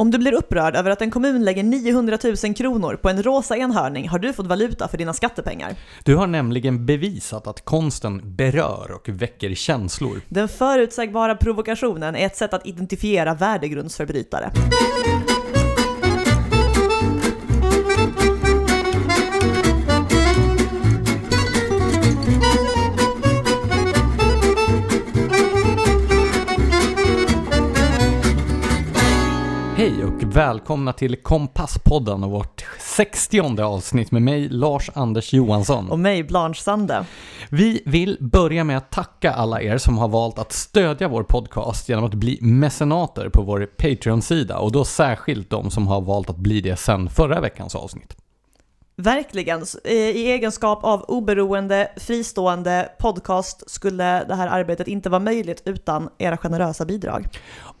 Om du blir upprörd över att en kommun lägger 900 000 kronor på en rosa enhörning har du fått valuta för dina skattepengar. Du har nämligen bevisat att konsten berör och väcker känslor. Den förutsägbara provokationen är ett sätt att identifiera värdegrundsförbrytare. Välkomna till Kompasspodden och vårt 60 avsnitt med mig, Lars-Anders Johansson. Och mig, Blanche Sande. Vi vill börja med att tacka alla er som har valt att stödja vår podcast genom att bli mecenater på vår Patreon-sida och då särskilt de som har valt att bli det sedan förra veckans avsnitt. Verkligen. Eh, I egenskap av oberoende, fristående podcast skulle det här arbetet inte vara möjligt utan era generösa bidrag.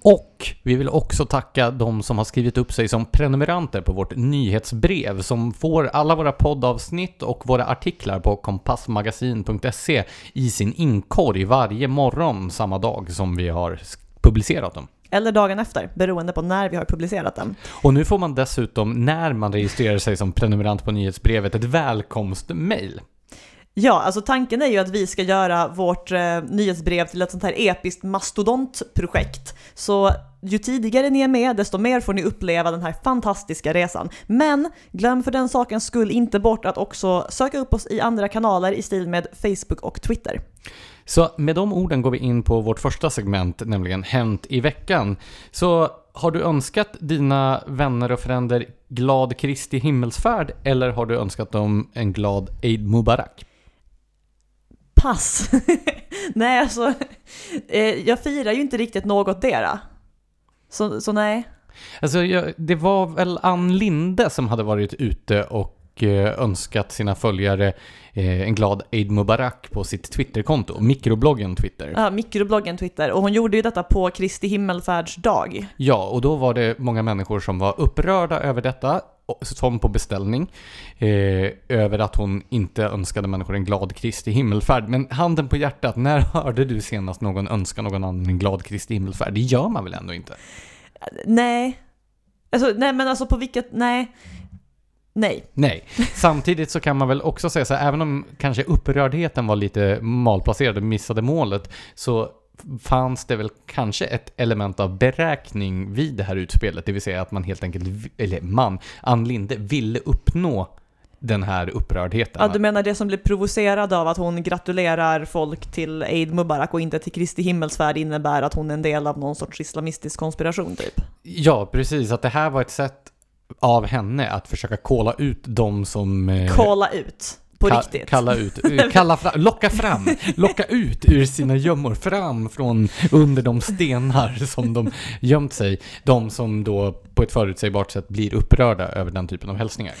Och vi vill också tacka de som har skrivit upp sig som prenumeranter på vårt nyhetsbrev som får alla våra poddavsnitt och våra artiklar på kompassmagasin.se i sin inkorg varje morgon samma dag som vi har publicerat dem. Eller dagen efter, beroende på när vi har publicerat den. Och nu får man dessutom, när man registrerar sig som prenumerant på nyhetsbrevet, ett välkomstmail. Ja, alltså tanken är ju att vi ska göra vårt eh, nyhetsbrev till ett sånt här episkt mastodontprojekt. Så ju tidigare ni är med, desto mer får ni uppleva den här fantastiska resan. Men glöm för den sakens skull inte bort att också söka upp oss i andra kanaler i stil med Facebook och Twitter. Så med de orden går vi in på vårt första segment, nämligen Hänt i veckan. Så har du önskat dina vänner och fränder glad Kristi himmelsfärd eller har du önskat dem en glad Eid Mubarak? Pass! nej, alltså, eh, jag firar ju inte riktigt något dera. Så, så nej. Alltså, jag, det var väl Ann Linde som hade varit ute och eh, önskat sina följare eh, en glad Eid Mubarak på sitt Twitterkonto, mikrobloggen Twitter. Ja, mikrobloggen Twitter. Och hon gjorde ju detta på Kristi himmelfärdsdag. Ja, och då var det många människor som var upprörda över detta, som på beställning, eh, över att hon inte önskade människor en glad Kristi himmelfärd. Men handen på hjärtat, när hörde du senast någon önska någon annan en glad Kristi himmelfärd? Det gör man väl ändå inte? Nej. Alltså, nej men alltså på vilket, nej. Nej. Nej. Samtidigt så kan man väl också säga så här, även om kanske upprördheten var lite malplacerad och missade målet, så fanns det väl kanske ett element av beräkning vid det här utspelet, det vill säga att man helt enkelt, eller man, Ann Linde ville uppnå den här upprördheten. Ja, du menar det som blir provocerad av att hon gratulerar folk till Eid Mubarak och inte till Kristi himmelsfärd innebär att hon är en del av någon sorts islamistisk konspiration typ? Ja, precis. Att det här var ett sätt av henne att försöka kolla ut de som... Eh, kolla ut? På ka riktigt? Kalla ut, kalla fram, locka fram, locka ut ur sina gömmor, fram från under de stenar som de gömt sig. De som då på ett förutsägbart sätt blir upprörda över den typen av hälsningar.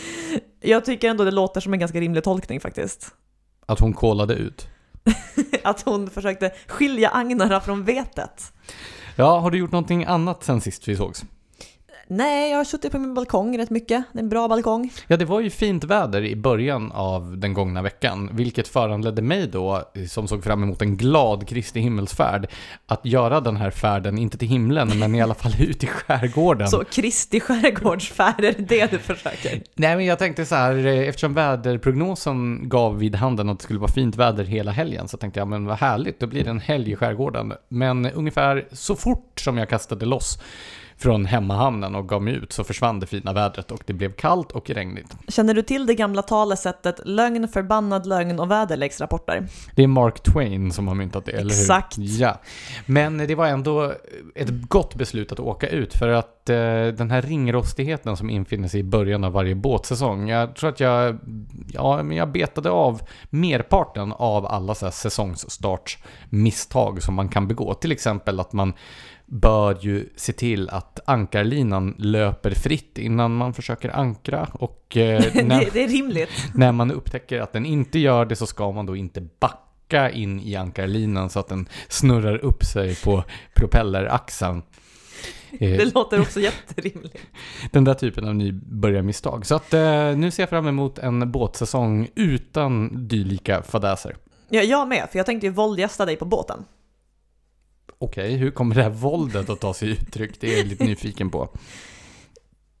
Jag tycker ändå det låter som en ganska rimlig tolkning faktiskt. Att hon kollade ut? att hon försökte skilja agnarna från vetet. Ja, har du gjort någonting annat sen sist vi sågs? Nej, jag har suttit på min balkong rätt mycket. Det är en bra balkong. Ja, det var ju fint väder i början av den gångna veckan, vilket föranledde mig då, som såg fram emot en glad Kristi himmelsfärd, att göra den här färden, inte till himlen, men i alla fall ut i skärgården. Så Kristi skärgårdsfärd, är det det du försöker? Nej, men jag tänkte så här, eftersom väderprognosen gav vid handen att det skulle vara fint väder hela helgen, så tänkte jag, men vad härligt, då blir det en helg i skärgården. Men ungefär så fort som jag kastade loss från hemmahamnen och gav mig ut så försvann det fina vädret och det blev kallt och regnigt. Känner du till det gamla talesättet lögn, förbannad lögn och väderleksrapporter? Det är Mark Twain som har myntat det, eller hur? Exakt. Ja. Men det var ändå ett gott beslut att åka ut för att eh, den här ringrostigheten som infinner sig i början av varje båtsäsong, jag tror att jag, ja, men jag betade av merparten av alla så här säsongsstartsmisstag som man kan begå. Till exempel att man bör ju se till att ankarlinan löper fritt innan man försöker ankra och eh, när, det, är rimligt. när man upptäcker att den inte gör det så ska man då inte backa in i ankarlinan så att den snurrar upp sig på propelleraxeln. Det låter också jätterimligt. Den där typen av nybörjarmisstag. Så att eh, nu ser jag fram emot en båtsäsong utan dylika fadäser. Ja, jag med, för jag tänkte ju våldgästa dig på båten. Okej, hur kommer det här våldet att ta sig uttryck? Det är jag lite nyfiken på.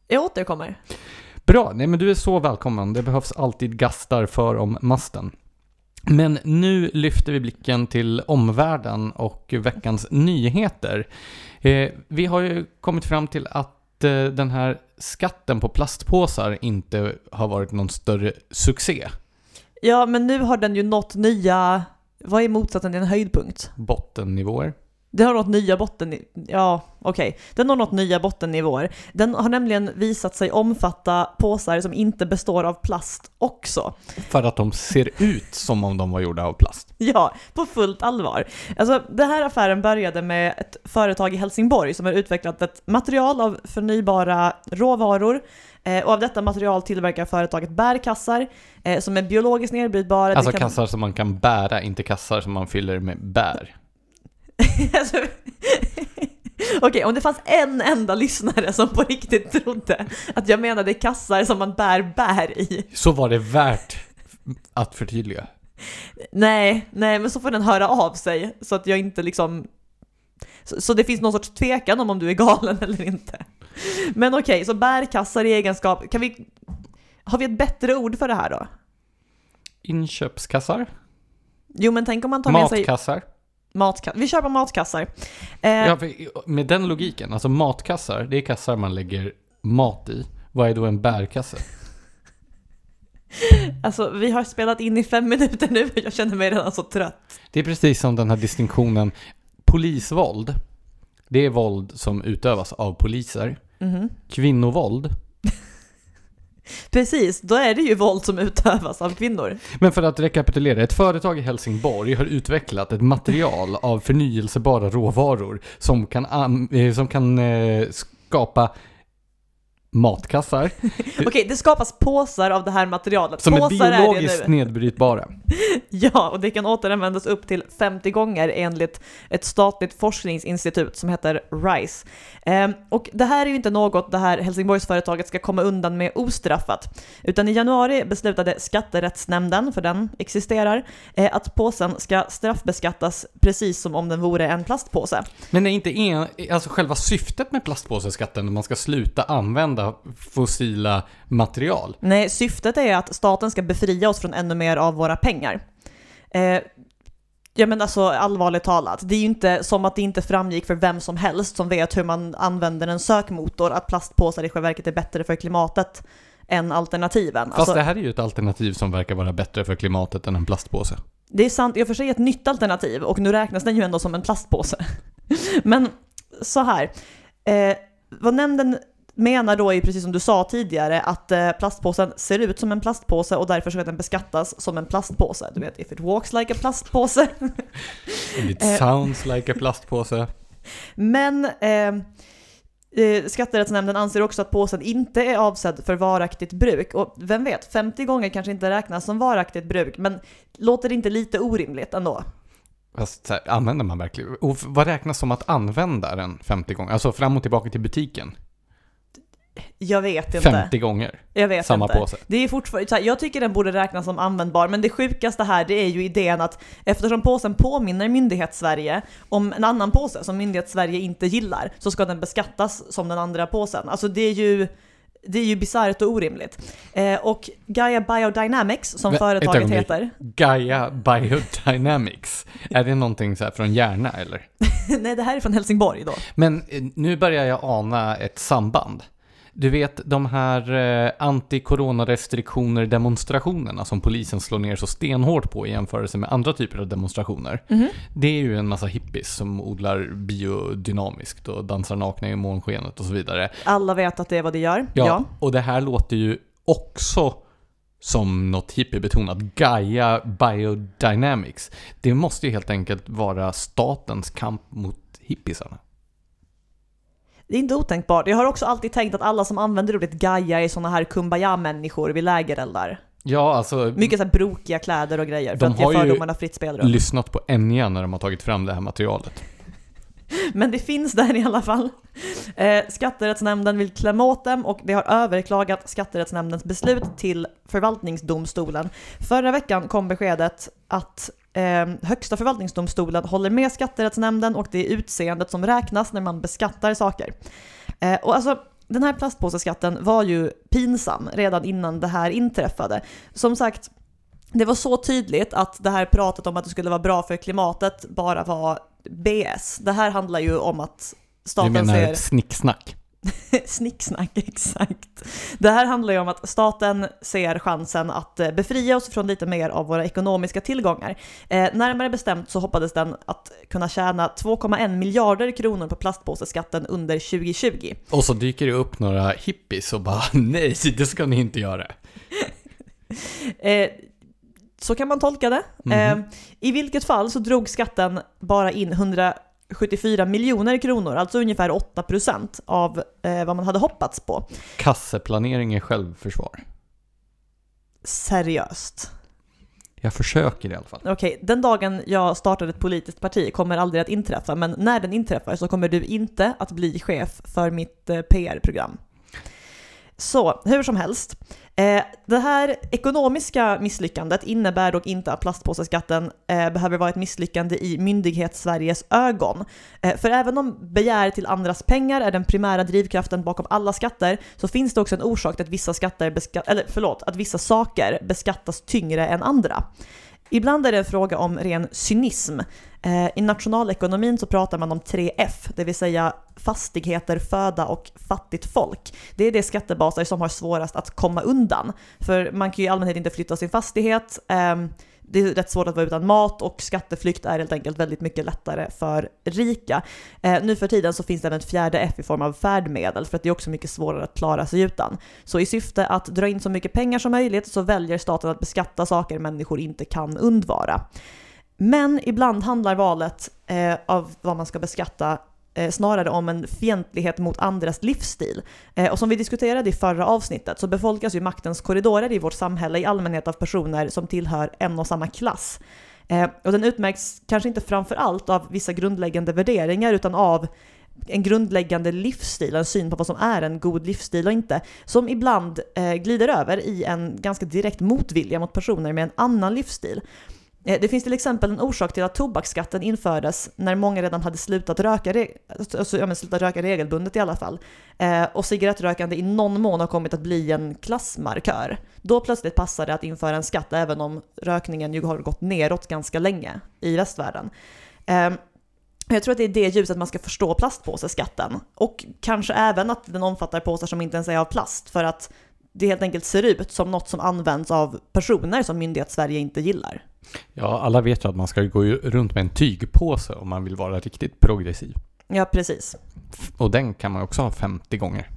Jag återkommer. Bra, nej men du är så välkommen. Det behövs alltid gastar för om masten. Men nu lyfter vi blicken till omvärlden och veckans nyheter. Eh, vi har ju kommit fram till att eh, den här skatten på plastpåsar inte har varit någon större succé. Ja, men nu har den ju nått nya... Vad är motsatsen till en höjdpunkt? Bottennivåer. Den har nått nya botten... Ja, okej. Den har nått nya bottennivåer. Den har nämligen visat sig omfatta påsar som inte består av plast också. För att de ser ut som om de var gjorda av plast. Ja, på fullt allvar. Alltså, den här affären började med ett företag i Helsingborg som har utvecklat ett material av förnybara råvaror. Eh, och av detta material tillverkar företaget bärkassar eh, som är biologiskt nedbrytbara. Det Alltså kan- kassar som man kan bära, inte kassar som man fyller med bär. Alltså, Okej, om det fanns en enda lyssnare som på riktigt trodde att jag menade kassar som man bär bär i. Så var det värt att förtydliga. Nej, nej, men så får den höra av sig så att jag inte liksom... Så, så det finns någon sorts tvekan om om du är galen eller inte. Men okej, så bärkassar i egenskap, kan vi... Har vi ett bättre ord för det här då? Inköpskassar, Jo, men tänk om man tar med sig matkassar. Matkassar. Vi på matkassar. Eh, Ja, med den logiken, alltså matkassar, det är kassar man lägger mat i. Vad är då en bärkasse? Alltså, vi har spelat in i fem minuter nu och jag känner mig redan så trött. Det är precis som den här distinktionen polisvåld. Det är våld som utövas av poliser. Mhm. Kvinnovåld. Precis, då är det ju våld som utövas av kvinnor. Men för att rekapitulera, ett företag i Helsingborg har utvecklat ett material av förnyelsebara råvaror som kan, eh, som kan eh, skapa matkassar Okej, det skapas påsar av det här materialet. som är påsar biologiskt är det nu. nedbrytbara. Ja, och det kan återanvändas upp till 50 gånger enligt ett statligt forskningsinstitut som heter RISE. Ehm, och det här är ju inte något det här Helsingborgsföretaget ska komma undan med ostraffat. Utan i januari beslutade skatterättsnämnden, för den existerar, eh, att påsen ska straffbeskattas precis som om den vore en plastpåse. Men är inte en, alltså själva syftet med plastpåseskatten att man ska sluta använda fossila material? Nej, syftet är att staten ska befria oss från ännu mer av våra pengar. Eh, ja men alltså allvarligt talat, det är ju inte som att det inte framgick för vem som helst som vet hur man använder en sökmotor att plastpåsar i själva verket är bättre för klimatet än alternativen. Fast Alltså, det här är ju ett alternativ som verkar vara bättre för klimatet än en plastpåse. det är sant, i och för sig ett nytt alternativ och nu räknas den ju ändå som en plastpåse. Men så här, eh, vad nämnden menar då är precis som du sa tidigare att eh, plastpåsen ser ut som en plastpåse och därför ska den beskattas som en plastpåse. Du vet, if it walks like a plastpåse. And it Eh. sounds like a plastpåse. Men eh, eh, Skatterättsnämnden anser också att påsen inte är avsedd för varaktigt bruk. Och vem vet, 50 gånger kanske inte räknas som varaktigt bruk, men låter det inte lite orimligt ändå? Fast här, använder man verkligen? Och vad räknas som att använda den 50 gånger? Alltså fram och tillbaka till butiken? Jag vet inte. 50 gånger? Jag vet Samma inte. påse. Det är fortfarande, här, jag tycker den borde räknas som användbar, men det sjukaste här det är ju idén att eftersom påsen påminner myndighets-Sverige om en annan påse som myndighets-Sverige inte gillar, så ska den beskattas som den andra påsen. Alltså det är ju det är ju bisarrt och orimligt. Eh, och Gaia Biodynamics, som Men, företaget ögonblick. heter, Gaia Biodynamics. är det någonting så här från hjärna eller? nej det här är från Helsingborg då. Men eh, nu börjar jag ana ett samband. Du vet de här eh, anti-coronarestriktioner demonstrationerna som polisen slår ner så stenhårt på i jämförelse med andra typer av demonstrationer. Mhm. Det är ju en massa hippies som odlar biodynamiskt och dansar nakna i månskenet och så vidare. Alla vet att det är vad det gör. Ja, ja. och det här låter ju också som något hippiebetonat. Gaia Biodynamics. Det måste ju helt enkelt vara statens kamp mot hippisarna. Det är inte otänkbart. Jag har också alltid tänkt att alla som använder ordet Gaia är såna här kumbaya-människor vid lägereldar. Ja, alltså Mycket så här brokiga kläder och grejer för De att ge har fördomarna fritt spelrum. lyssnat på Enya när de har tagit fram det här materialet. Men det finns där i alla fall. Eh, skatterättsnämnden vill klämma åt dem och det har överklagat skatterättsnämndens beslut till förvaltningsdomstolen. Förra veckan kom beskedet att eh, Högsta förvaltningsdomstolen håller med skatterättsnämnden och det är utseendet som räknas när man beskattar saker. Eh, och alltså, den här plastpåseskatten var ju pinsam redan innan det här inträffade. Som sagt, det var så tydligt att det här pratet om att det skulle vara bra för klimatet bara var BS. Det här handlar ju om att Du staten menar ser... snicksnack? Snicksnack, exakt. Det här handlar ju om att staten ser chansen att eh, befria oss från lite mer av våra ekonomiska tillgångar. Eh, närmare bestämt så hoppades den att kunna tjäna 2,1 miljarder kronor på plastpåseskatten under 2020. Och så dyker det upp några hippies och bara nej, det ska ni inte göra. Eh, så kan man tolka det. Mhm. Eh, I vilket fall så drog skatten bara in 174 miljoner kronor, alltså ungefär 8% av eh, vad man hade hoppats på. Kasseplanering är självförsvar. Seriöst. Jag försöker i alla fall. Okej, den dagen jag startar ett politiskt parti kommer aldrig att inträffa, men när den inträffar så kommer du inte att bli chef för mitt eh, PR-program. Så, hur som helst. Eh, det här ekonomiska misslyckandet innebär dock inte att plastpåseskatten eh, behöver vara ett misslyckande i myndighets-Sveriges ögon. Eh, för även om begär till andras pengar är den primära drivkraften bakom alla skatter så finns det också en orsak till att vissa, skatter beska- eller, förlåt, att vissa saker beskattas tyngre än andra. Ibland är det en fråga om ren cynism. Eh, I nationalekonomin så pratar man om 3F, det vill säga fastigheter, föda och fattigt folk. Det är de skattebaser som har svårast att komma undan. För man kan ju i allmänhet inte flytta sin fastighet, ehm, det är rätt svårt att vara utan mat och skatteflykt är helt enkelt väldigt mycket lättare för rika. Ehm, nu för tiden så finns det även ett fjärde F i form av färdmedel för att det är också mycket svårare att klara sig utan. Så i syfte att dra in så mycket pengar som möjligt så väljer staten att beskatta saker människor inte kan undvara. Men ibland handlar valet eh, av vad man ska beskatta Eh, snarare om en fientlighet mot andras livsstil. Eh, och som vi diskuterade i förra avsnittet så befolkas ju maktens korridorer i vårt samhälle i allmänhet av personer som tillhör en och samma klass. Eh, och den utmärks kanske inte framför allt av vissa grundläggande värderingar utan av en grundläggande livsstil, en syn på vad som är en god livsstil och inte, som ibland eh, glider över i en ganska direkt motvilja mot personer med en annan livsstil. Eh, det finns till exempel en orsak till att tobaksskatten infördes när många redan hade slutat röka, alltså, alltså, ja, men slutat röka regelbundet i alla fall. Eh, och cigarettrökande i någon mån har kommit att bli en klassmarkör. Då plötsligt passar det att införa en skatt även om rökningen ju har gått neråt ganska länge i västvärlden. Eh, jag tror att det är i det ljuset man ska förstå plastpåseskatten. Och kanske även att den omfattar påsar som inte ens är av plast för att det helt enkelt ser ut som något som används av personer som myndighet Sverige inte gillar. Ja, alla vet ju att man ska gå runt med en tygpåse om man vill vara riktigt progressiv. Ja, precis. Och den kan man också ha 50 gånger.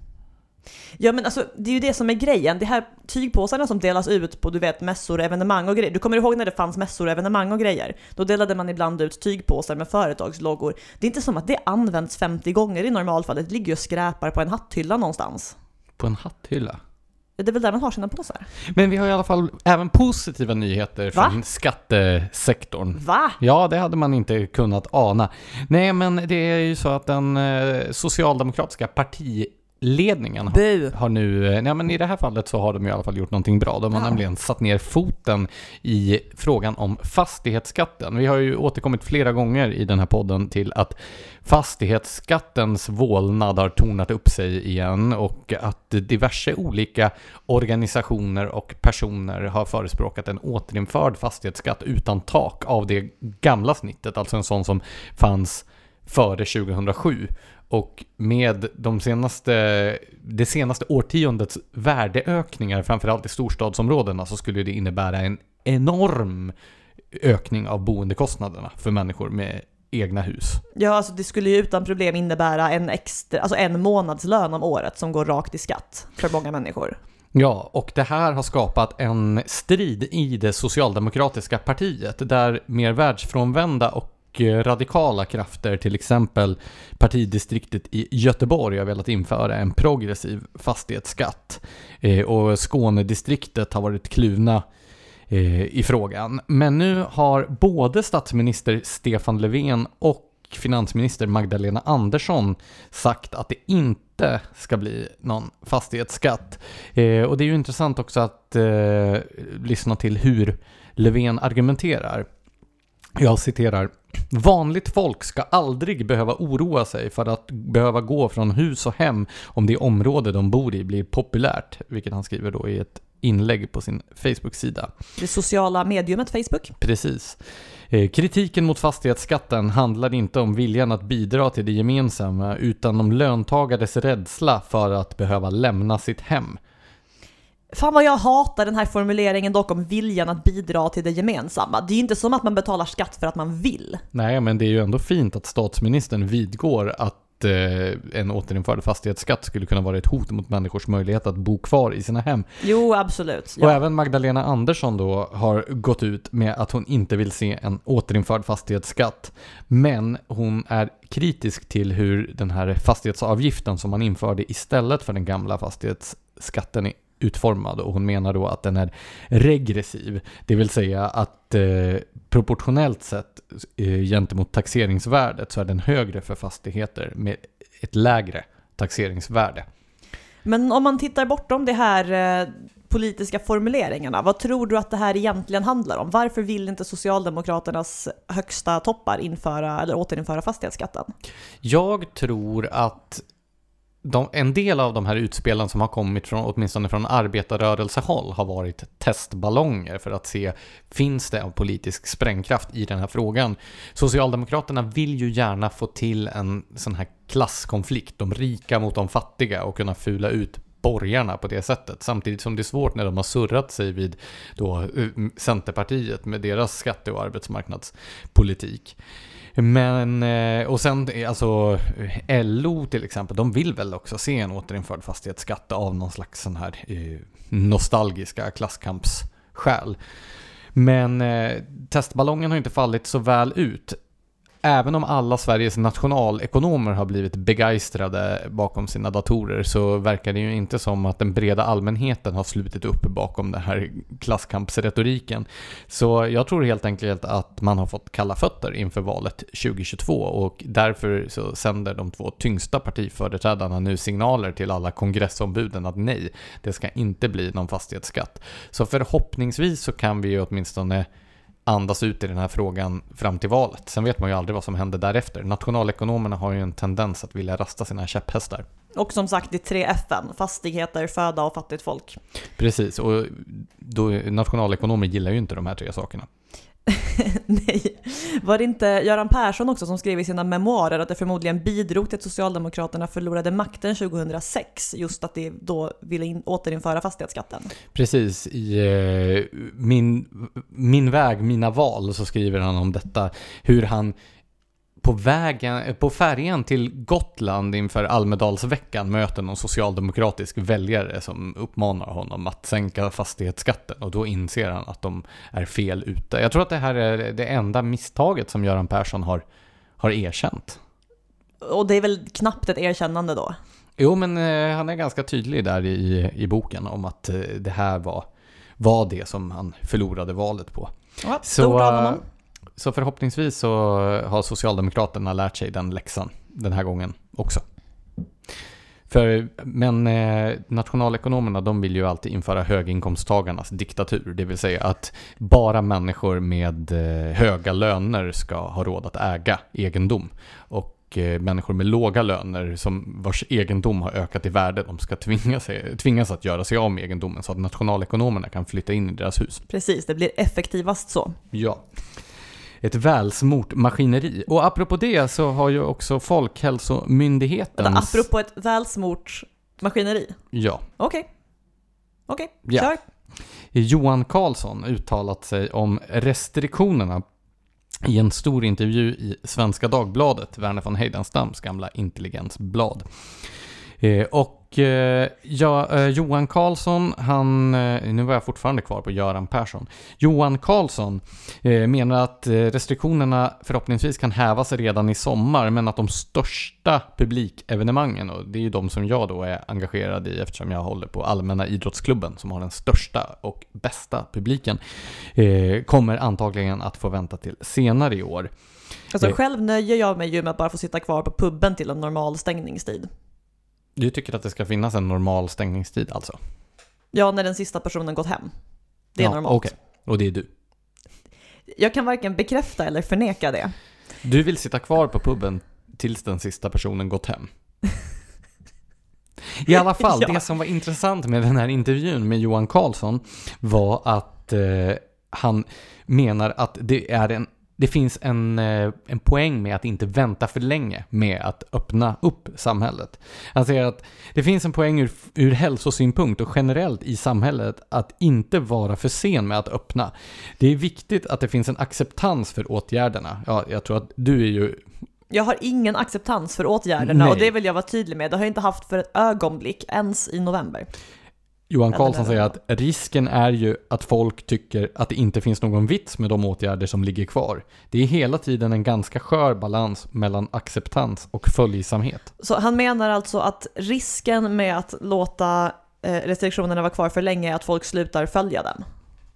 Ja men alltså det är ju det som är grejen. De här tygpåsarna som delas ut på du vet mässor, evenemang och grejer. Du kommer ihåg när det fanns mässor, evenemang och grejer? Då delade man ibland ut tygpåsar med företagsloggor. Det är inte som att det används 50 gånger i normalfallet. Det ligger ju och skräpar på en hatthylla någonstans. På en hatthylla. Det är väl där man har sina påsar? Men vi har i alla fall även positiva nyheter Va? från skattesektorn. Va? Ja, det hade man inte kunnat ana. Nej, men det är ju så att den eh, socialdemokratiska partiledningen har, har nu, eh, nej men i det här fallet så har de i alla fall gjort någonting bra. De har Ja. nämligen satt ner foten i frågan om fastighetsskatten. Vi har ju återkommit flera gånger i den här podden till att fastighetsskattens vålnad har tornat upp sig igen och att diverse olika organisationer och personer har förespråkat en återinförd fastighetsskatt utan tak av det gamla snittet, alltså en sån som fanns före 2007. Och med de senaste, det senaste årtiondets värdeökningar, framförallt i storstadsområdena, så skulle det innebära en enorm ökning av boendekostnaderna för människor med egna hus. Ja, alltså det skulle ju utan problem innebära en extra, alltså en månadslön om året som går rakt i skatt för många människor. Ja, och det här har skapat en strid i det socialdemokratiska partiet där mer världsfrånvända och och radikala krafter, till exempel partidistriktet i Göteborg, har velat införa en progressiv fastighetsskatt. Eh, och Skånedistriktet har varit kluvna eh, i frågan. Men nu har både statsminister Stefan Löfven och finansminister Magdalena Andersson sagt att det inte ska bli någon fastighetsskatt. Eh, och det är ju intressant också att eh, lyssna till hur Löfven argumenterar. Jag citerar. Vanligt folk ska aldrig behöva oroa sig för att behöva gå från hus och hem om det område de bor i blir populärt, vilket han skriver då i ett inlägg på sin Facebook-sida. Det sociala mediumet Facebook. Precis. Eh, Kritiken mot fastighetsskatten handlar inte om viljan att bidra till det gemensamma utan om löntagares rädsla för att behöva lämna sitt hem. Fan vad jag hatar den här formuleringen dock om viljan att bidra till det gemensamma. Det är ju inte som att man betalar skatt för att man vill. Nej, men det är ju ändå fint att statsministern vidgår att eh, en återinförd fastighetsskatt skulle kunna vara ett hot mot människors möjlighet att bo kvar i sina hem. Jo, absolut. Och Ja. även Magdalena Andersson då har gått ut med att hon inte vill se en återinförd fastighetsskatt. Men hon är kritisk till hur den här fastighetsavgiften som man införde istället för den gamla fastighetsskatten är utformad och hon menar då att den är regressiv. Det vill säga att eh, proportionellt sett eh, gentemot taxeringsvärdet så är den högre för fastigheter med ett lägre taxeringsvärde. Men om man tittar bortom de här eh, politiska formuleringarna, vad tror du att det här egentligen handlar om? Varför vill inte Socialdemokraternas högsta toppar införa eller återinföra fastighetsskatten? Jag tror att de, en del av de här utspelen som har kommit från, åtminstone från arbetarrörelsehåll har varit testballonger för att se finns det en politisk sprängkraft i den här frågan. Socialdemokraterna vill ju gärna få till en sån här klasskonflikt, de rika mot de fattiga och kunna fula ut borgarna på det sättet. Samtidigt som det är svårt när de har surrat sig vid då, eh, Centerpartiet med deras skatte och arbetsmarknadspolitik. Men, eh, och sen eh, alltså LO till exempel, de vill väl också se en återinförd fastighetsskatt av någon slags sån här eh, nostalgiska klasskampsskäl. Men eh, testballongen har inte fallit så väl ut. Även om alla Sveriges nationalekonomer har blivit begeistrade bakom sina datorer så verkar det ju inte som att den breda allmänheten har slutit upp bakom den här klasskampsretoriken. Så jag tror helt enkelt att man har fått kalla fötter inför valet 2022 och därför så sänder de två tyngsta partiföreträdarna nu signaler till alla kongressombuden att nej, det ska inte bli någon fastighetsskatt. Så förhoppningsvis så kan vi ju åtminstone andas ut i den här frågan fram till valet. Sen vet man ju aldrig vad som händer därefter. Nationalekonomerna har ju en tendens att vilja rasta sina käpphästar. Och som sagt, det är tre FN, fastigheter, föda och fattigt folk. Precis, och då, nationalekonomer gillar ju inte de här tre sakerna. Nej, var det inte Göran Persson också som skrev i sina memoarer att det förmodligen bidrog till att Socialdemokraterna förlorade makten 2006, just att de då ville in, återinföra fastighetsskatten? Precis, i eh, min, min väg, mina val så skriver han om detta. Hur han på, vägen, på färjan till Gotland inför Almedalsveckan möter någon socialdemokratisk väljare som uppmanar honom att sänka fastighetsskatten och då inser han att de är fel ute. Jag tror att det här är det enda misstaget som Göran Persson har, har erkänt. Och det är väl knappt ett erkännande då? Jo, men eh, han är ganska tydlig där i, i boken om att eh, det här var, var det som han förlorade valet på. Ja, Så, så förhoppningsvis så har Socialdemokraterna lärt sig den läxan den här gången också. För, men eh, nationalekonomerna de vill ju alltid införa höginkomsttagarnas diktatur. Det vill säga att bara människor med eh, höga löner ska ha råd att äga egendom. Och eh, människor med låga löner som vars egendom har ökat i värde, de ska tvinga sig, tvingas att göra sig av med egendomen så att nationalekonomerna kan flytta in i deras hus. Precis, det blir effektivast så. Ja. Ett välsmort maskineri. Och apropå det så har ju också Folkhälsomyndigheten... Vänta, apropå ett välsmort maskineri. Ja. Okej. Okej, Ja. kör. Johan Carlsson uttalat sig om restriktionerna i en stor intervju i Svenska Dagbladet, Verner von Heidenstams gamla intelligensblad. Eh, och eh, ja, eh, Johan Carlsson, han, eh, nu var jag fortfarande kvar på Göran Persson. Johan Carlsson eh, menar att restriktionerna förhoppningsvis kan hävas redan i sommar, men att de största publikevenemangen, och det är ju de som jag då är engagerad i eftersom jag håller på Allmänna Idrottsklubben som har den största och bästa publiken, kommer antagligen att få vänta till senare i år. Alltså själv nöjer jag mig ju med att bara få sitta kvar på puben till en normal stängningstid. Du tycker att det ska finnas en normal stängningstid alltså? Ja, när den sista personen gått hem. Det är Ja, normalt. Okej, och det är du? Jag kan varken bekräfta eller förneka det. Du vill sitta kvar på puben tills den sista personen gått hem. I alla fall, Ja. det som var intressant med den här intervjun med Johan Carlsson var att eh, han menar att det är en det finns en, eh, en poäng med att inte vänta för länge med att öppna upp samhället. Han säger att det finns en poäng ur, ur hälsosynpunkt och generellt i samhället att inte vara för sen med att öppna. Det är viktigt att det finns en acceptans för åtgärderna. Ja, jag tror att du är ju Jag har ingen acceptans för åtgärderna Nej. och det vill jag vara tydlig med. Det har jag inte haft för ett ögonblick, ens i november. Johan det- säger att risken är ju att folk tycker att det inte finns någon vits med de åtgärder som ligger kvar. Det är hela tiden en ganska skör balans mellan acceptans och följsamhet. Så han menar alltså att risken med att låta eh, restriktionerna vara kvar för länge är att folk slutar följa den.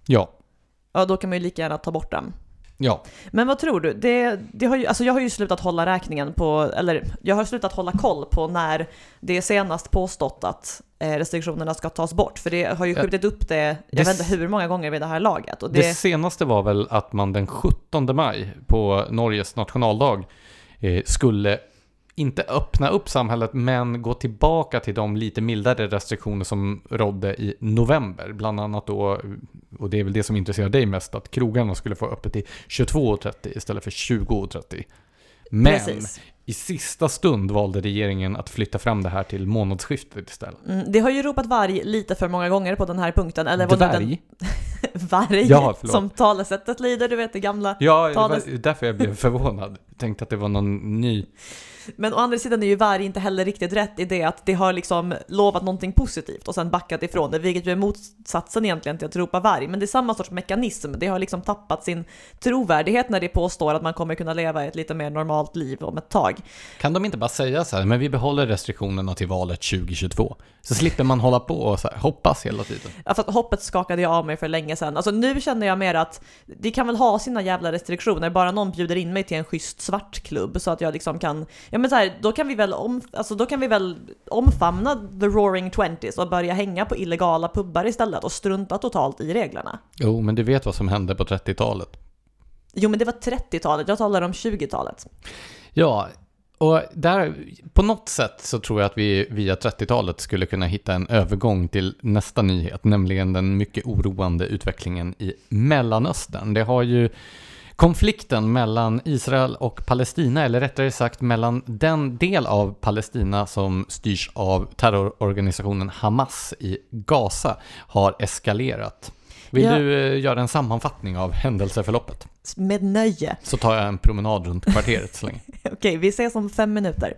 Ja, Ja, då kan man ju lika gärna ta bort den. Ja. Men vad tror du? Det, det har ju, alltså jag har ju slutat hålla räkningen på, eller jag har slutat hålla koll på när det är senast påstått att eh, restriktionerna ska tas bort. För det har ju skjutit upp det, jag Det vet inte hur många gånger vid det här laget. Det... det, senaste var väl att man den 17 maj på Norges nationaldag eh, skulle inte öppna upp samhället men gå tillbaka till de lite mildare restriktioner som rådde i november. Bland annat då, och det är väl det som intresserar dig mest, att krogarna skulle få öppet till 22.30 istället för 20.30. Men Precis. i sista stund valde regeringen att flytta fram det här till månadsskiftet istället. Mm, det har ju ropat varg lite för många gånger på den här punkten. Eller den, Dvärg? varg, Ja, som talesättet lyder, du vet det gamla. Ja, det Tales- var därför jag blev förvånad. Tänkte att det var någon ny Men å andra sidan är ju varg inte heller riktigt rätt i det att det har liksom lovat någonting positivt och sen backat ifrån det, vilket ju är motsatsen egentligen till att ropa varg. Men det är samma sorts mekanism, det har liksom tappat sin trovärdighet när det påstår att man kommer kunna leva ett lite mer normalt liv om ett tag. Kan de inte bara säga så här, men vi behåller restriktionerna till valet 2022? Så slipper man hålla på och så här, hoppas hela tiden. Ja, för hoppet skakade jag av mig för länge sedan. Alltså nu känner jag mer att de kan väl ha sina jävla restriktioner, bara någon bjuder in mig till en schysst svartklubb så att jag liksom kan, ja men så här, då kan vi väl, om, alltså då kan vi väl omfamna the roaring twenties och börja hänga på illegala pubbar istället och strunta totalt i reglerna. Jo, men du vet vad som hände på 30-talet. Jo men det var 30-talet, jag talar om 20-talet. Ja, och där, på något sätt så tror jag att vi via 30-talet skulle kunna hitta en övergång till nästa nyhet, nämligen den mycket oroande utvecklingen i Mellanöstern. Det har ju konflikten mellan Israel och Palestina, eller rättare sagt mellan den del av Palestina som styrs av terrororganisationen Hamas i Gaza, har eskalerat. Vill Ja. du eh, göra en sammanfattning av händelseförloppet? Med nöje. Så tar jag en promenad runt kvarteret så länge. Okej, vi ses om fem minuter.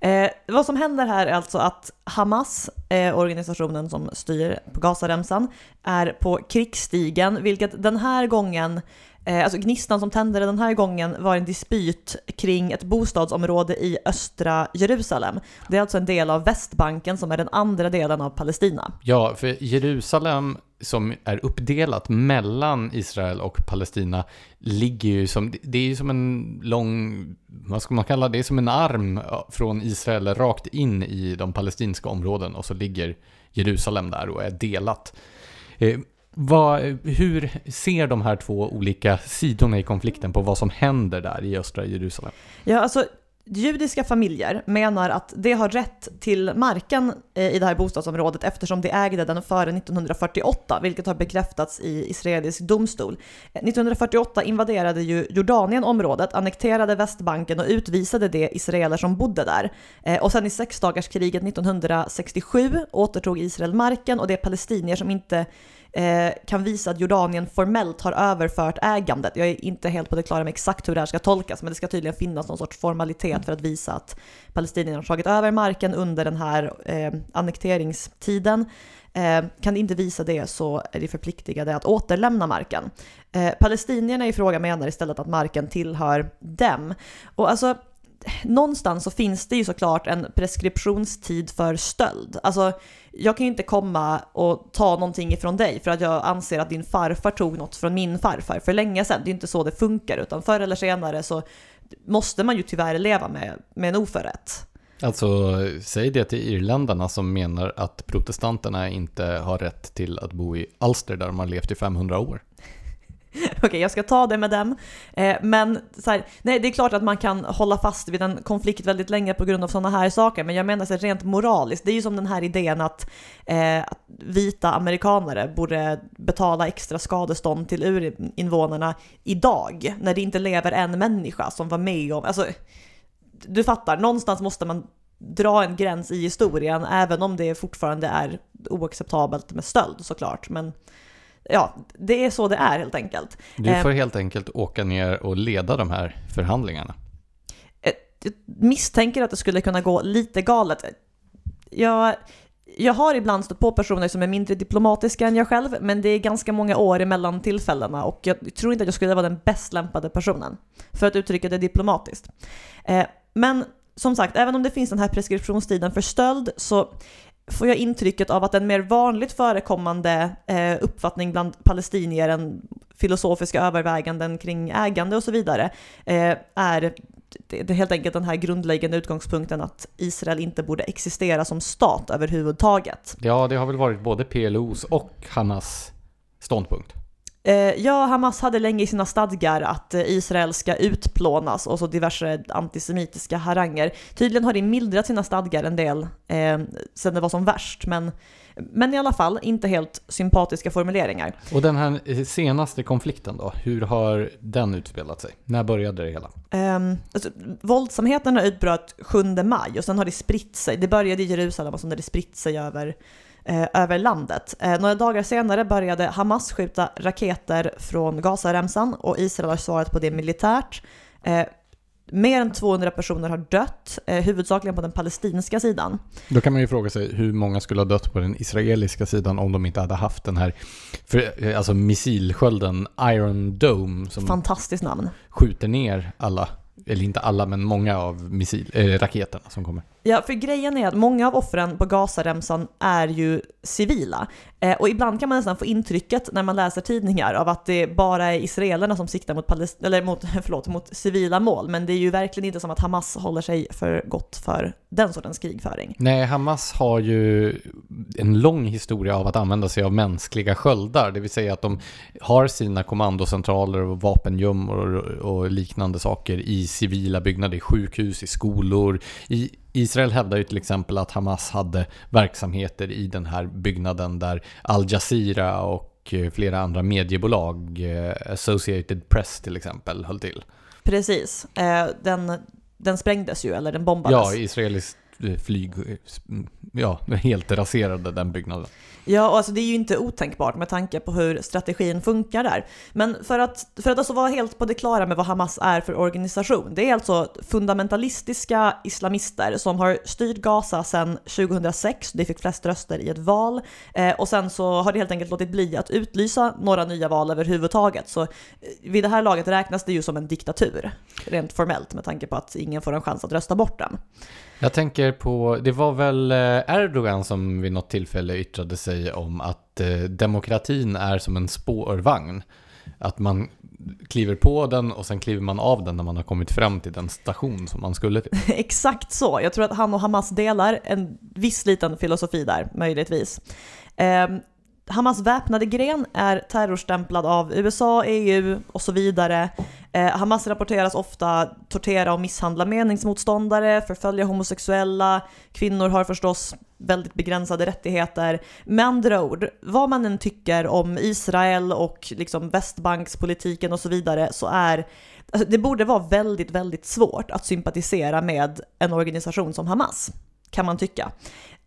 Eh, vad som händer här är alltså att Hamas, eh, organisationen som styr på Gazaremsan, är på krigsstigen, vilket den här gången Eh, alltså gnistan som tände den här gången var en dispyt kring ett bostadsområde i östra Jerusalem. Det är alltså en del av Västbanken som är den andra delen av Palestina. Ja, för Jerusalem som är uppdelat mellan Israel och Palestina ligger ju som, det är ju som en lång, vad ska man kalla det, som en arm från Israel rakt in i de palestinska områden och så ligger Jerusalem där och är delat. Eh, vad, hur ser de här två olika sidorna i konflikten på vad som händer där i östra Jerusalem? Ja, alltså judiska familjer menar att de har rätt till marken eh, i det här bostadsområdet eftersom de ägde den före 1948, vilket har bekräftats i israelisk domstol. Eh, 1948 invaderade ju Jordanien området, annekterade Västbanken och utvisade de israeler som bodde där. Eh, och sen i sexdagarskriget 1967 återtog Israel marken och det är palestinier som inte Eh, kan visa att Jordanien formellt har överfört ägandet. Jag är inte helt på det klara med exakt hur det här ska tolkas, men det ska tydligen finnas någon sorts formalitet för att visa att palestinierna har tagit över marken under den här eh, annekteringstiden. Eh, kan de inte visa det så är de förpliktigade att återlämna marken. Eh, palestinierna i fråga menar istället att marken tillhör dem. Och alltså, någonstans så finns det ju såklart en preskriptionstid för stöld. Alltså, jag kan ju inte komma och ta någonting ifrån dig för att jag anser att din farfar tog något från min farfar för länge sedan. Det är inte så det funkar, utan förr eller senare så måste man ju tyvärr leva med, med en oförrätt. Alltså, säg det till irländarna som menar att protestanterna inte har rätt till att bo i Ulster där de har levt i 500 år. Okej, jag ska ta det med dem. Eh, men så här, nej, det är klart att man kan hålla fast vid en konflikt väldigt länge på grund av sådana här saker, men jag menar så här, rent moraliskt, det är ju som den här idén att, eh, att vita amerikanare borde betala extra skadestånd till urinvånarna idag, när det inte lever en människa som var med om, alltså, du fattar, någonstans måste man dra en gräns i historien, även om det fortfarande är oacceptabelt med stöld såklart. Men ja, det är så det är helt enkelt. Du får helt enkelt åka ner och leda de här förhandlingarna. Eh, jag misstänker att det skulle kunna gå lite galet. Jag, jag har ibland stött på personer som är mindre diplomatiska än jag själv, men det är ganska många år emellan tillfällena och jag tror inte att jag skulle vara den bäst lämpade personen för att uttrycka det diplomatiskt. Eh, men som sagt, även om det finns den här preskriptionstiden för stöld så får jag intrycket av att en mer vanligt förekommande eh, uppfattning bland palestinier än filosofiska överväganden kring ägande och så vidare eh, är det är helt enkelt den här grundläggande utgångspunkten att Israel inte borde existera som stat överhuvudtaget. Ja, det har väl varit både PLOs och Hamas ståndpunkt. Eh, ja, Hamas hade länge i sina stadgar att eh, Israel ska utplånas och så diverse antisemitiska haranger. Tydligen har det mildrat sina stadgar en del eh, sen det var som värst, men, men i alla fall inte helt sympatiska formuleringar. Och den här eh, senaste konflikten då, hur har den utspelat sig? När började det hela? Um, alltså, våldsamheterna utbröt 7 maj och sen har det spritt sig. Det började i Jerusalem och sen har det spritt sig över eh, över landet. Eh, några dagar senare började Hamas skjuta raketer från Gazaremsan och Israel har svarat på det militärt. Eh, mer än 200 personer har dött, eh, huvudsakligen på den palestinska sidan. Då kan man ju fråga sig hur många skulle ha dött på den israeliska sidan om de inte hade haft den här för, eh, alltså missilskölden Iron Dome som Fantastiskt namn. skjuter ner alla eller inte alla, men många av missil, äh, raketerna som kommer. Ja, för grejen är att många av offren på Gazaremsan är ju civila. Eh, och ibland kan man nästan få intrycket när man läser tidningar av att det bara är israelerna som siktar mot, Palest eller mot, förlåt, mot civila mål. Men det är ju verkligen inte som att Hamas håller sig för gott för den sortens krigföring. Nej, Hamas har ju en lång historia av att använda sig av mänskliga sköldar. Det vill säga att de har sina kommandocentraler och vapengömmor och liknande saker i civila byggnader, i sjukhus, i skolor, i Israel hävdar ju till exempel att Hamas hade verksamheter i den här byggnaden där Al Jazeera och eh, flera andra mediebolag, eh, Associated Press till exempel, höll till. Precis. Eh, den, den sprängdes ju, eller den bombades. Ja, israeliskt flyg, ja, helt raserade den byggnaden. Ja, och alltså det är ju inte otänkbart med tanke på hur strategin funkar där. Men för att, för att alltså vara helt på det klara med vad Hamas är för organisation. Det är alltså fundamentalistiska islamister som har styrt Gaza sedan 2006. Det fick flest röster i ett val. Eh, och sen så har det helt enkelt låtit bli att utlysa några nya val överhuvudtaget. Så eh, vid det här laget räknas det ju som en diktatur, rent formellt, med tanke på att ingen får en chans att rösta bort den. Jag tänker på, det var väl eh, Erdogan som vid något tillfälle yttrade sig om att eh, demokratin är som en spårvagn. Att man kliver på den och sen kliver man av den när man har kommit fram till den station som man skulle till. Exakt så. Jag tror att han och Hamas delar en viss liten filosofi där, möjligtvis. Eh, Hamas väpnade gren är terrorstämplad av USA, EU och så vidare. Eh, Hamas rapporteras ofta tortera och misshandla meningsmotståndare, förfölja homosexuella, kvinnor har förstås väldigt begränsade rättigheter. Med andra ord, vad man än tycker om Israel och liksom västbankspolitiken och så vidare så är alltså det borde vara väldigt, väldigt svårt att sympatisera med en organisation som Hamas, kan man tycka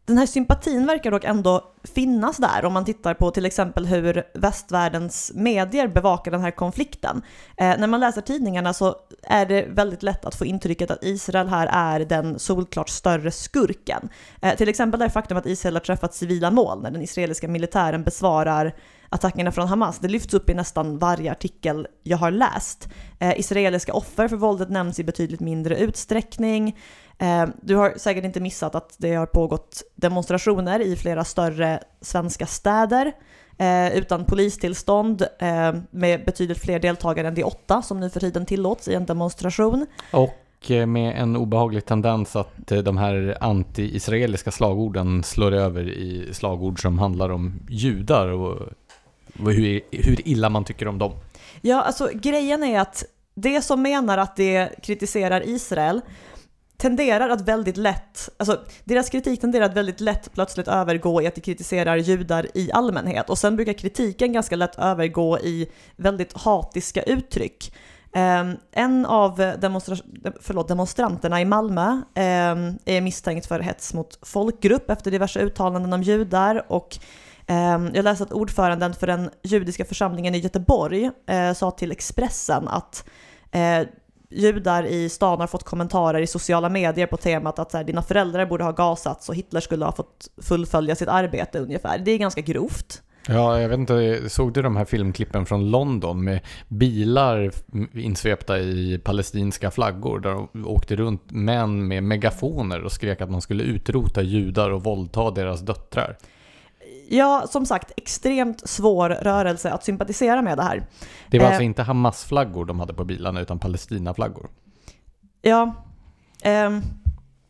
den här sympatin verkar dock ändå finnas där om man tittar på till exempel hur västvärldens medier bevakar den här konflikten. Eh, när man läser tidningarna så är det väldigt lätt att få intrycket att Israel här är den solklart större skurken. Eh, till exempel det faktum att Israel har träffat civila mål när den israeliska militären besvarar attackerna från Hamas. Det lyfts upp i nästan varje artikel jag har läst. Eh, israeliska offer för våldet nämns i betydligt mindre utsträckning. Eh, du har säkert inte missat att det har pågått demonstrationer i flera större svenska städer eh, utan polistillstånd eh, med betydligt fler deltagare än de åtta som nu för tiden tillåts i en demonstration. Och eh, med en obehaglig tendens att eh, de här anti-israeliska slagorden slår över i slagord som handlar om judar och hur, hur illa man tycker om dem. Ja, alltså grejen är att det som menar att det kritiserar Israel tenderar att väldigt lätt, alltså deras kritik tenderar att väldigt lätt plötsligt övergå i att de kritiserar judar i allmänhet och sen brukar kritiken ganska lätt övergå i väldigt hatiska uttryck. Um, en av demonstra förlåt, demonstranterna i Malmö um, är misstänkt för hets mot folkgrupp efter diverse uttalanden om judar och Ehm, jag läste att ordföranden för den judiska församlingen i Göteborg eh, sa till Expressen att eh, judar i stan har fått kommentarer i sociala medier på temat att så här, dina föräldrar borde ha gasats och Hitler skulle ha fått fullfölja sitt arbete ungefär. Det är ganska grovt. Ja, jag vet inte, såg du de här filmklippen från London med bilar insvepta i palestinska flaggor där de åkte runt män med megafoner och skrek att man skulle utrota judar och våldta deras döttrar? Ja, som sagt, extremt svår rörelse att sympatisera med det här. Det var eh, alltså inte Hamas-flaggor de hade på bilarna, utan Palestina-flaggor? Ja. Eh,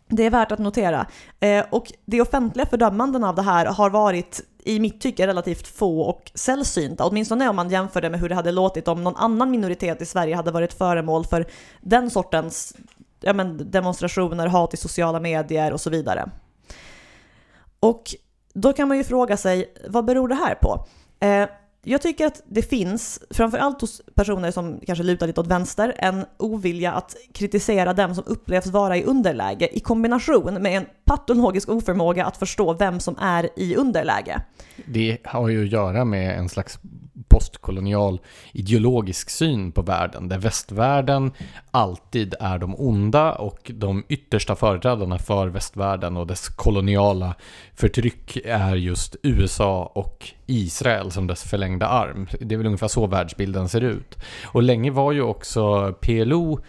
det är värt att notera. Eh, och de offentliga fördömanden av det här har varit i mitt tycke relativt få och sällsynta, åtminstone om man jämför det med hur det hade låtit om någon annan minoritet i Sverige hade varit föremål för den sortens ja, men, demonstrationer, hat i sociala medier och så vidare. Och då kan man ju fråga sig, vad beror det här på? Eh, jag tycker att det finns, framförallt hos personer som kanske lutar lite åt vänster, en ovilja att kritisera dem som upplevs vara i underläge i kombination med en patologisk oförmåga att förstå vem som är i underläge. Det har ju att göra med en slags postkolonial ideologisk syn på världen, där västvärlden alltid är de onda och de yttersta företrädarna för västvärlden och dess koloniala förtryck är just USA och Israel som dess förlängda arm. Det är väl ungefär så världsbilden ser ut. Och länge var ju också PLO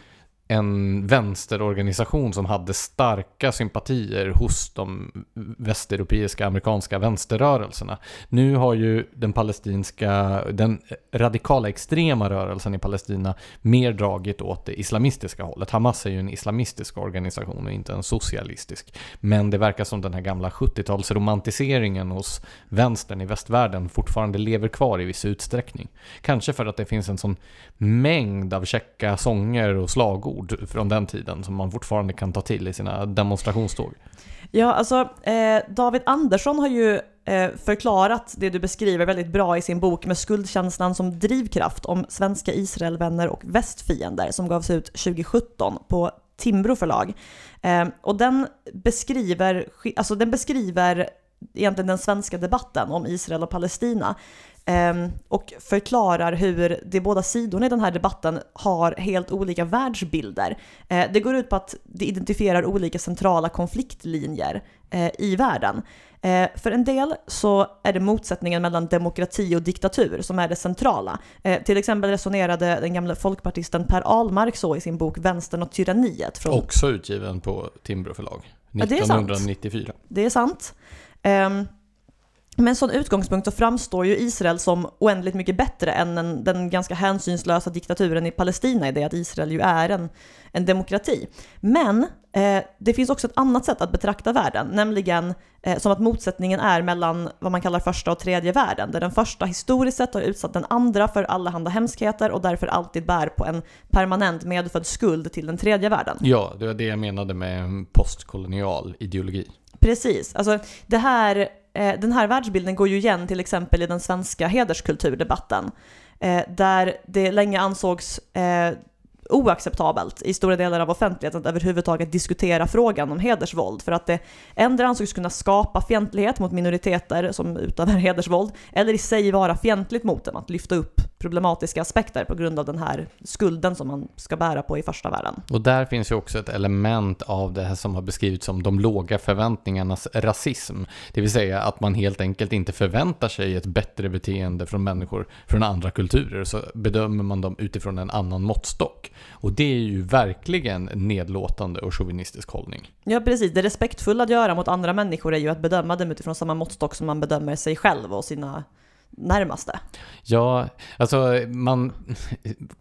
en vänsterorganisation som hade starka sympatier hos de västeuropeiska amerikanska vänsterrörelserna. Nu har ju den palestinska, den radikala extrema rörelsen i Palestina mer dragit åt det islamistiska hållet. Hamas är ju en islamistisk organisation och inte en socialistisk. Men det verkar som den här gamla 70-talsromantiseringen hos vänstern i västvärlden fortfarande lever kvar i viss utsträckning. Kanske för att det finns en sån mängd av käcka sånger och slagord ord från den tiden som man fortfarande kan ta till i sina demonstrationståg. Ja, alltså eh, David Andersson har ju eh, förklarat det du beskriver väldigt bra i sin bok med skuldkänslan som drivkraft om svenska Israelvänner och västfiender som gavs ut 2017 på Timbro förlag. Eh, och den beskriver, alltså den beskriver egentligen den svenska debatten om Israel och Palestina Ehm, och förklarar hur de båda sidorna i den här debatten har helt olika världsbilder. Eh, det går ut på att de identifierar olika centrala konfliktlinjer eh, i världen. Eh, för en del så är det motsättningen mellan demokrati och diktatur som är det centrala. till exempel resonerade den gamla folkpartisten Per Ahlmark så i sin bok Vänstern och tyranniet. Från... Också utgiven på Timbro förlag, 1994. Ja, det är sant. Det är sant. Ehm, med en sån utgångspunkt så framstår ju Israel som oändligt mycket bättre än den, den ganska hänsynslösa diktaturen i Palestina i det att Israel ju är en, en demokrati. Men eh, det finns också ett annat sätt att betrakta världen, nämligen eh, som att motsättningen är mellan vad man kallar första och tredje världen, där den första historiskt sett har utsatt den andra för allehanda hemskheter och därför alltid bär på en permanent medfödd skuld till den tredje världen. Ja, det var det jag menade med postkolonial ideologi. Precis, alltså det här Eh, den här världsbilden går ju igen till exempel i den svenska hederskulturdebatten, eh, där det länge ansågs eh, oacceptabelt i stora delar av offentligheten att överhuvudtaget diskutera frågan om hedersvåld för att det ändå ansågs kunna skapa fientlighet mot minoriteter som utövar hedersvåld eller i sig vara fientligt mot dem, att lyfta upp problematiska aspekter på grund av den här skulden som man ska bära på i första världen. Och där finns ju också ett element av det här som har beskrivits som de låga förväntningarnas rasism. Det vill säga att man helt enkelt inte förväntar sig ett bättre beteende från människor från andra kulturer, så bedömer man dem utifrån en annan måttstock. Och det är ju verkligen nedlåtande och chauvinistisk hållning. Ja, precis. Det respektfulla att göra mot andra människor är ju att bedöma dem utifrån samma måttstock som man bedömer sig själv och sina närmaste. Ja, alltså man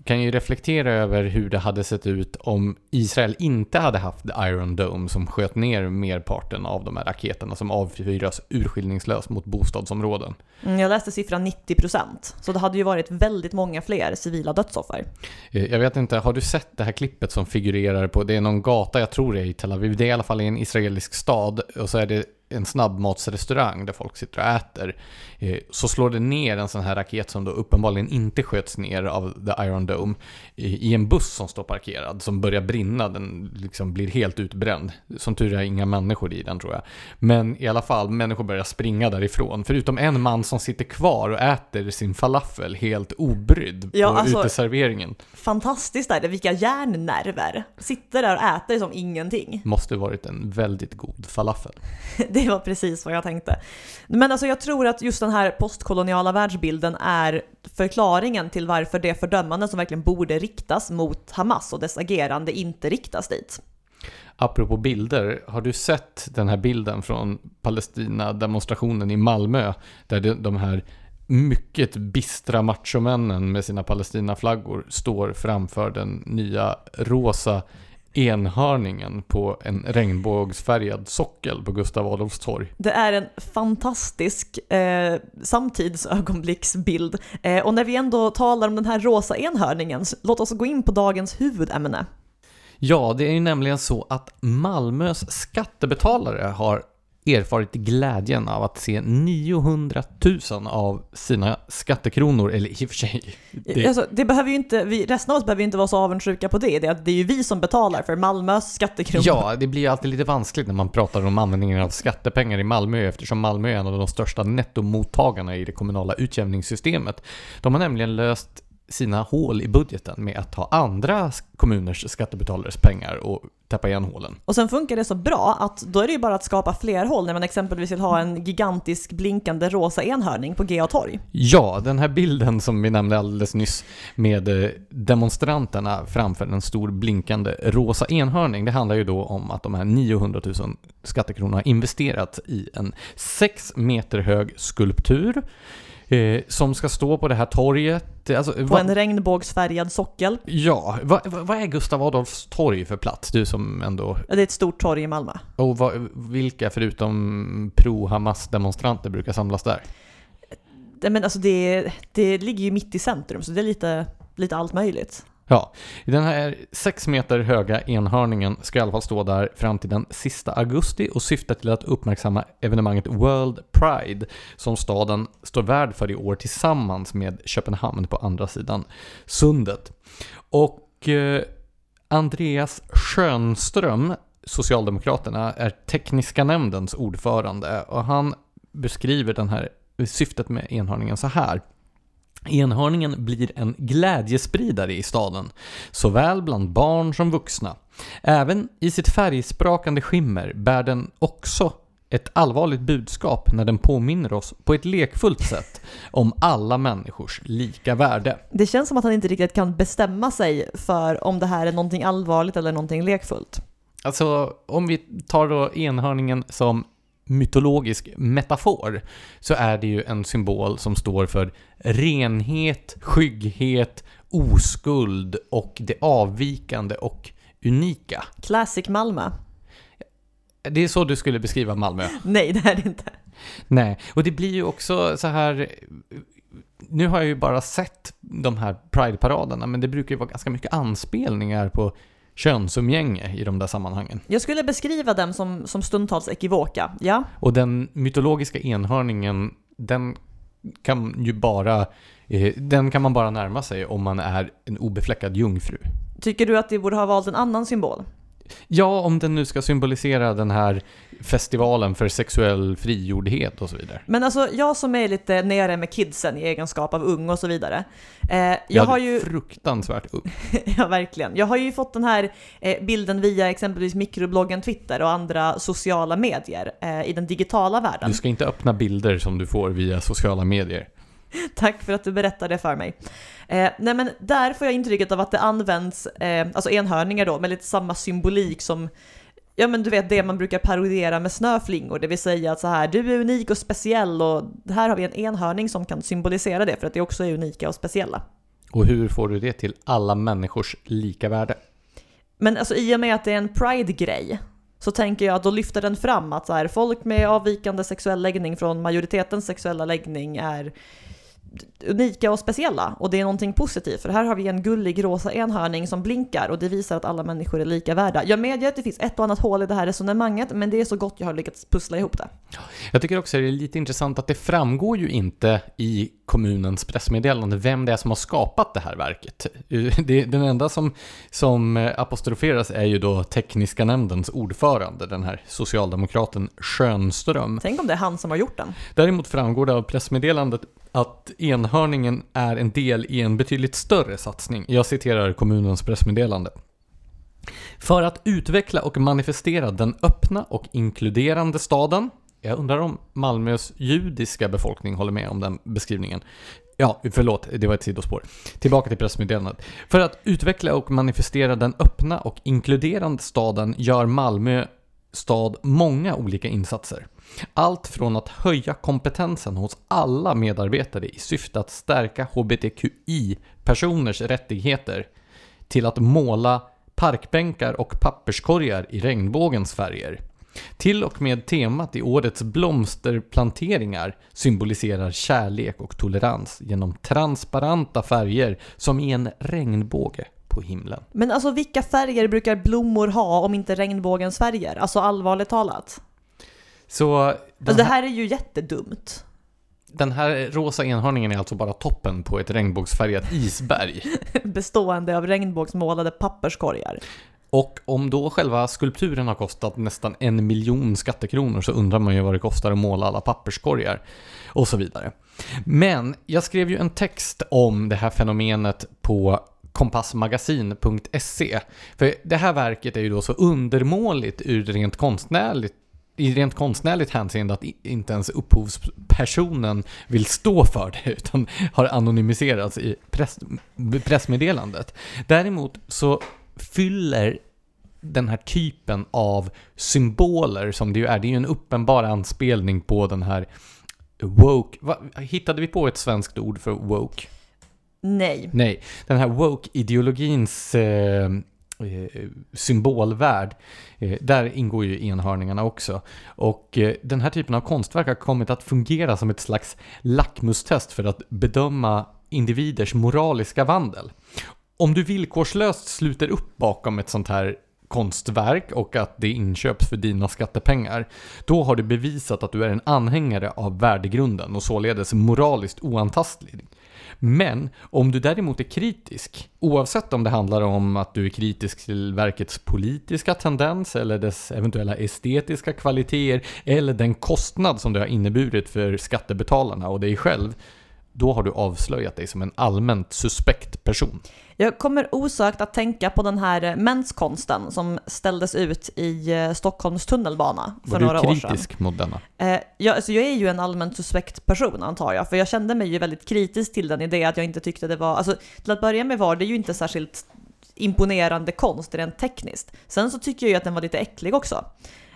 kan ju reflektera över hur det hade sett ut om Israel inte hade haft Iron Dome som sköt ner merparten av de här raketerna som avfyras urskillningslöst mot bostadsområden. Mm, Jag läste siffran 90%, så det hade ju varit väldigt många fler civila dödsoffer. Eh, Jag vet inte, har du sett det här klippet som figurerar på, det är någon gata, jag tror det är i Tel Aviv, det är i alla fall i en israelisk stad och så är det en snabbmatsrestaurang där folk sitter och äter. Eh, Så slår det ner en sån här raket som då uppenbarligen inte sköts ner av The Iron Dome i i en buss som står parkerad som börjar brinna, den liksom blir helt utbränd. Som tur är inga människor i den tror jag. Men i alla fall, människor börjar springa därifrån. Förutom en man som sitter kvar och äter sin falafel helt obrydd Ja, på alltså- uteserveringen. Fantastiskt där, vilka hjärnnerver. Sitter där och äter som ingenting. Måste varit en väldigt god falafel. Det var precis vad jag tänkte. Men alltså jag tror att just den här postkoloniala världsbilden är förklaringen till varför det fördömande som verkligen borde riktas mot Hamas och dess agerande inte riktas dit. Apropå bilder, har du sett den här bilden från Palestina-demonstrationen i Malmö? Där de, här mycket bistra machomännen med sina Palestina-flaggor står framför den nya rosa enhörningen på en regnbågsfärgad sockel på Gustav Adolfs torg. Det är en fantastisk eh, samtidsögonblicksbild. Eh, och när vi ändå talar om den här rosa enhörningen, låt oss gå in på dagens huvudämne. Ja, det är ju nämligen så att Malmös skattebetalare har erfarit glädjen av att se 900 000 av sina skattekronor, eller i och för sig, det, Alltså, det behöver ju inte, vi, resten av oss behöver ju inte vara så avundsjuka på det. Det är, det är ju vi som betalar för Malmös skattekronor. Ja, det blir ju alltid lite vanskligt när man pratar om användningen av skattepengar i Malmö eftersom Malmö är en av de största nettomottagarna i det kommunala utjämningssystemet. De har nämligen löst sina hål i budgeten med att ta andra kommuners skattebetalares pengar och täppa igen hålen. Och sen funkar det så bra att då är det ju bara att skapa fler hål när man exempelvis vill ha en gigantisk blinkande rosa enhörning på GA torg. Ja, den här bilden som vi nämnde alldeles nyss med eh, demonstranterna framför en stor blinkande rosa enhörning. Det handlar ju då om att de här 900 000 skattekronorna har investerat i en 6 meter hög skulptur eh, som ska stå på det här torget. Alltså, På vad- en regnbågsfärgad sockel. Ja, vad, vad vad är Gustav Adolfs torg för plats? Du som ändå... Det är ett stort torg i Malmö. Och vilka förutom pro-Hamas-demonstranter brukar samlas där? Men alltså det, det ligger ju mitt i centrum så det är lite, lite allt möjligt. Ja, den här 6 meter höga enhörningen ska i alla fall stå där fram till den sista augusti och syftar till att uppmärksamma evenemanget World Pride som staden står värd för i år tillsammans med Köpenhamn på andra sidan sundet. Och eh, Andreas Schönström, Socialdemokraterna, är tekniska nämndens ordförande och han beskriver den här syftet med enhörningen så här. Enhörningen blir en glädjespridare i staden, såväl bland barn som vuxna. Även i sitt färgsprakande skimmer bär den också ett allvarligt budskap när den påminner oss på ett lekfullt sätt om alla människors lika värde. Det känns som att han inte riktigt kan bestämma sig för om det här är någonting allvarligt eller någonting lekfullt. Alltså, om vi tar då enhörningen som mytologisk metafor så är det ju en symbol som står för renhet, skygghet, oskuld och det avvikande och unika. Classic Malmö. Det är så du skulle beskriva Malmö? Nej, det är det inte. Nej, och det blir ju också så här... Nu har jag ju bara sett de här Pride-paraderna, men det brukar ju vara ganska mycket anspelningar på könsumgänge i de där sammanhangen. Jag skulle beskriva dem som, som stundtals ekivoka, ja. Och den mytologiska enhörningen, den kan ju bara... Eh, den kan man bara närma sig om man är en obefläckad jungfru. Tycker du att de borde ha valt en annan symbol? Ja, om den nu ska symbolisera den här festivalen för sexuell frigjordhet och så vidare. Men alltså, jag som är lite nere med kidsen i egenskap av ung och så vidare. Eh, jag Jag har ju... Fruktansvärt ung. ja, verkligen. Jag har ju fått den här eh, bilden via exempelvis mikrobloggen Twitter och andra sociala medier eh, i den digitala världen. Du ska inte öppna bilder som du får via sociala medier. Tack för att du berättar det för mig. Eh, nej men där får jag intrycket av att det används, eh, alltså enhörningar då, med lite samma symbolik som Ja men du vet det man brukar parodiera med snöflingor, det vill säga att så här, du är unik och speciell och här har vi en enhörning som kan symbolisera det för att det också är unika och speciella. Och hur får du det till alla människors lika värde? Men alltså i och med att det är en pride-grej så tänker jag att då lyfter den fram att så här, folk med avvikande sexuell läggning från majoritetens sexuella läggning är unika och speciella och det är någonting positivt för här har vi en gullig rosa enhörning som blinkar och det visar att alla människor är lika värda. Jag medger att det finns ett och annat hål i det här resonemanget men det är så gott jag har lyckats pussla ihop det. Jag tycker också att det är lite intressant att det framgår ju inte i kommunens pressmeddelande vem det är som har skapat det här verket. Den enda som, som apostroferas är ju då tekniska nämndens ordförande, den här socialdemokraten Schönström. Tänk om det är han som har gjort den. Däremot framgår det av pressmeddelandet att enhörningen är en del i en betydligt större satsning. Jag citerar kommunens pressmeddelande. För att utveckla och manifestera den öppna och inkluderande staden. Jag undrar om Malmös judiska befolkning håller med om den beskrivningen. Ja, förlåt, det var ett sidospår. Tillbaka till pressmeddelandet. För att utveckla och manifestera den öppna och inkluderande staden gör Malmö stad många olika insatser. Allt från att höja kompetensen hos alla medarbetare i syfte att stärka hbtqi-personers rättigheter till att måla parkbänkar och papperskorgar i regnbågens färger. Till och med temat i årets blomsterplanteringar symboliserar kärlek och tolerans genom transparenta färger som i en regnbåge på himlen. Men alltså vilka färger brukar blommor ha om inte regnbågens färger? Alltså allvarligt talat. Så Alltså, det här är ju jättedumt. Den här rosa enhörningen är alltså bara toppen på ett regnbågsfärgat isberg. Bestående av regnbågsmålade papperskorgar. Och om då själva skulpturen har kostat nästan en miljon skattekronor så undrar man ju vad det kostar att måla alla papperskorgar och så vidare. Men jag skrev ju en text om det här fenomenet på kompassmagasin.se. För det här verket är ju då så undermåligt ur rent konstnärligt i rent konstnärligt hänseende att inte ens upphovspersonen vill stå för det utan har anonymiserats i press, pressmeddelandet. Däremot så fyller den här typen av symboler som det ju är, det är ju en uppenbar anspelning på den här woke, va, hittade vi på ett svenskt ord för woke? Nej. Nej, den här woke-ideologins eh, Eh, symbolvärld, eh, där ingår ju enhörningarna också. Och eh, den här typen av konstverk har kommit att fungera som ett slags lackmustest för att bedöma individers moraliska vandel. Om du villkorslöst sluter upp bakom ett sånt här konstverk och att det inköps för dina skattepengar, då har du bevisat att du är en anhängare av värdegrunden och således moraliskt oantastlig. Men om du däremot är kritisk, oavsett om det handlar om att du är kritisk till verkets politiska tendens eller dess eventuella estetiska kvaliteter eller den kostnad som det har inneburit för skattebetalarna och dig själv, då har du avslöjat dig som en allmänt suspekt person. Jag kommer osökt att tänka på den här menskonsten som ställdes ut i eh, Stockholms tunnelbana för Var några du år sedan. kritisk mot denna? Eh, jag, alltså jag är ju en allmänt suspekt person antar jag, för jag kände mig ju väldigt kritisk till den i det att jag inte tyckte det var, alltså till att börja med var det ju inte särskilt imponerande konst rent tekniskt. Sen så tycker jag ju att den var lite äcklig också.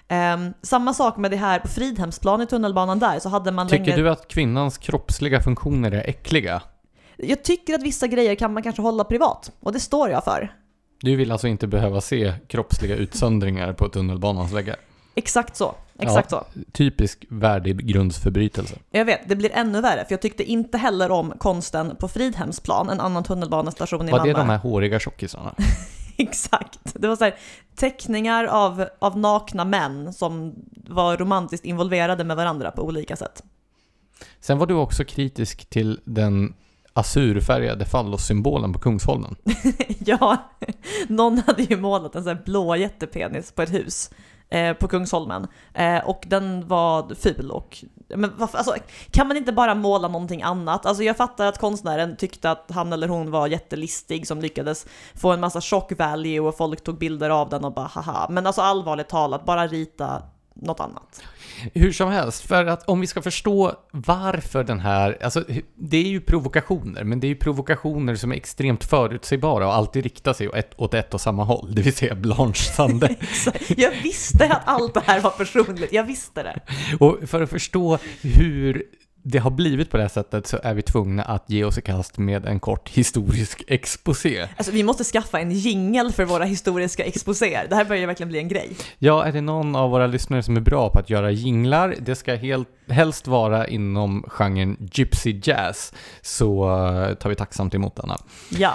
Ehm, samma sak med det här på Fridhemsplan i tunnelbanan där så hade man Tycker länge... du att kvinnans kroppsliga funktioner är äckliga? Jag tycker att vissa grejer kan man kanske hålla privat och det står jag för. Du vill alltså inte behöva se kroppsliga utsöndringar på tunnelbanans väggar? Exakt så. Exakt så. Typisk värdegrundsförbrytelse. Jag vet, det blir ännu värre för jag tyckte inte heller om konsten på Fridhemsplan, en annan tunnelbanestation i Var Malmö. det de här håriga tjockisarna? Exakt. Det var så här, teckningar av, av nakna män som var romantiskt involverade med varandra på olika sätt. Sen var du också kritisk till den azurfärgade fallossymbolen på Kungsholmen. ja, någon hade ju målat en sån här blå jättepenis på ett hus eh, på Kungsholmen. Eh, och den var ful och... Men varför, alltså, kan man inte bara måla någonting annat? Alltså jag fattar att konstnären tyckte att han eller hon var jättelistig som lyckades få en massa shock value och folk tog bilder av den och bara haha. Men alltså allvarligt talat, bara rita något annat. Hur som helst, för att om vi ska förstå varför den här, alltså det är ju provokationer, men det är ju provokationer som är extremt förutsägbara och alltid riktar sig åt ett, åt ett och samma håll, det vill säga Blanche Sande. jag visste att allt det här var personligt, jag visste det. Och för att förstå hur det har blivit på det här sättet så är vi tvungna att ge oss i kast med en kort historisk exposé. Alltså vi måste skaffa en jingel för våra historiska exposéer. Det här börjar verkligen bli en grej. Ja, är det någon av våra lyssnare som är bra på att göra jinglar, det ska helt, helst vara inom genren Gypsy Jazz, så uh, tar vi tacksamt emot denna. Ja.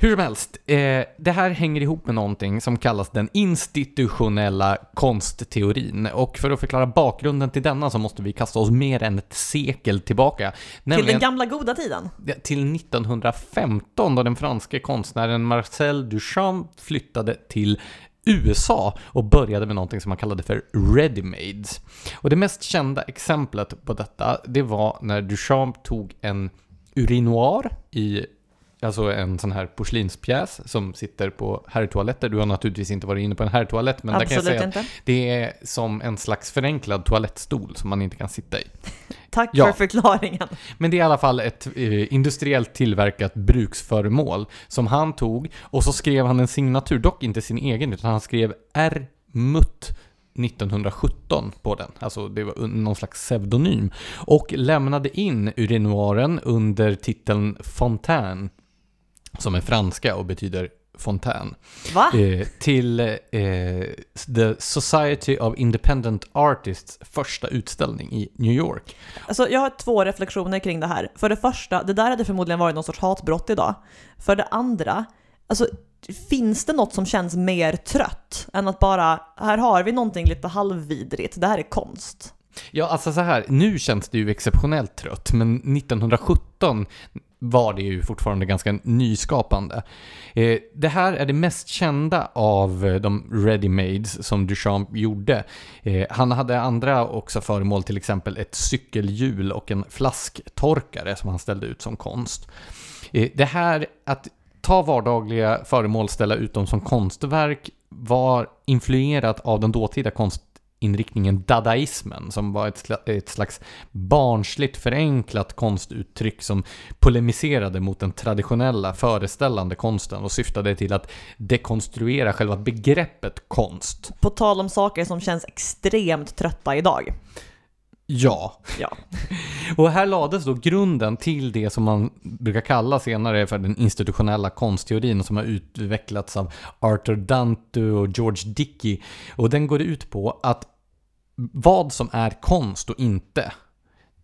Hur som helst, eh, det här hänger ihop med någonting som kallas den institutionella konstteorin. Och för att förklara bakgrunden till denna så måste vi kasta oss mer än ett sekel tillbaka. Till den gamla goda tiden? Till 1915 då den franske konstnären Marcel Duchamp flyttade till USA och började med någonting som man kallade för ready-mades. Och det mest kända exemplet på detta, det var när Duchamp tog en urinoir i Alltså en sån här porslinspjäs som sitter på herrtoaletter. Du har naturligtvis inte varit inne på en herrtoalett, men Absolut där kan jag säga inte. att det är som en slags förenklad toalettstol som man inte kan sitta i. Tack Ja. för förklaringen. Men det är i alla fall ett eh, industriellt tillverkat bruksföremål som han tog och så skrev han en signatur, dock inte sin egen, utan han skrev R. Mutt 1917 på den, alltså det var någon slags pseudonym, och lämnade in urinoiren under titeln Fontaine, som är franska och betyder fontän, eh, till eh, The Society of Independent Artists första utställning i New York. Alltså, jag har två reflektioner kring det här. För det första, det där hade förmodligen varit någon sorts hatbrott idag. För det andra, alltså finns det något som känns mer trött än att bara, här har vi någonting lite halvvidrigt, det här är konst. Ja, alltså så här, nu känns det ju exceptionellt trött, men 1917 var det ju fortfarande ganska nyskapande. Eh, det här är det mest kända av eh, de ready-mades som Duchamp gjorde. Eh, han hade andra också föremål, till exempel ett cykelhjul och en flasktorkare som han ställde ut som konst. Eh, det här att ta vardagliga föremål, ställa ut dem som konstverk var influerat av den dåtida konst inriktningen dadaismen som var ett, ett slags barnsligt förenklat konstuttryck som polemiserade mot den traditionella föreställande konsten och syftade till att dekonstruera själva begreppet konst. På tal om saker som känns extremt trötta idag. Ja, Ja. Och här lades då grunden till det som man brukar kalla senare för den institutionella konstteorin som har utvecklats av Arthur Danto och George Dickey. Och den går ut på att vad som är konst och inte,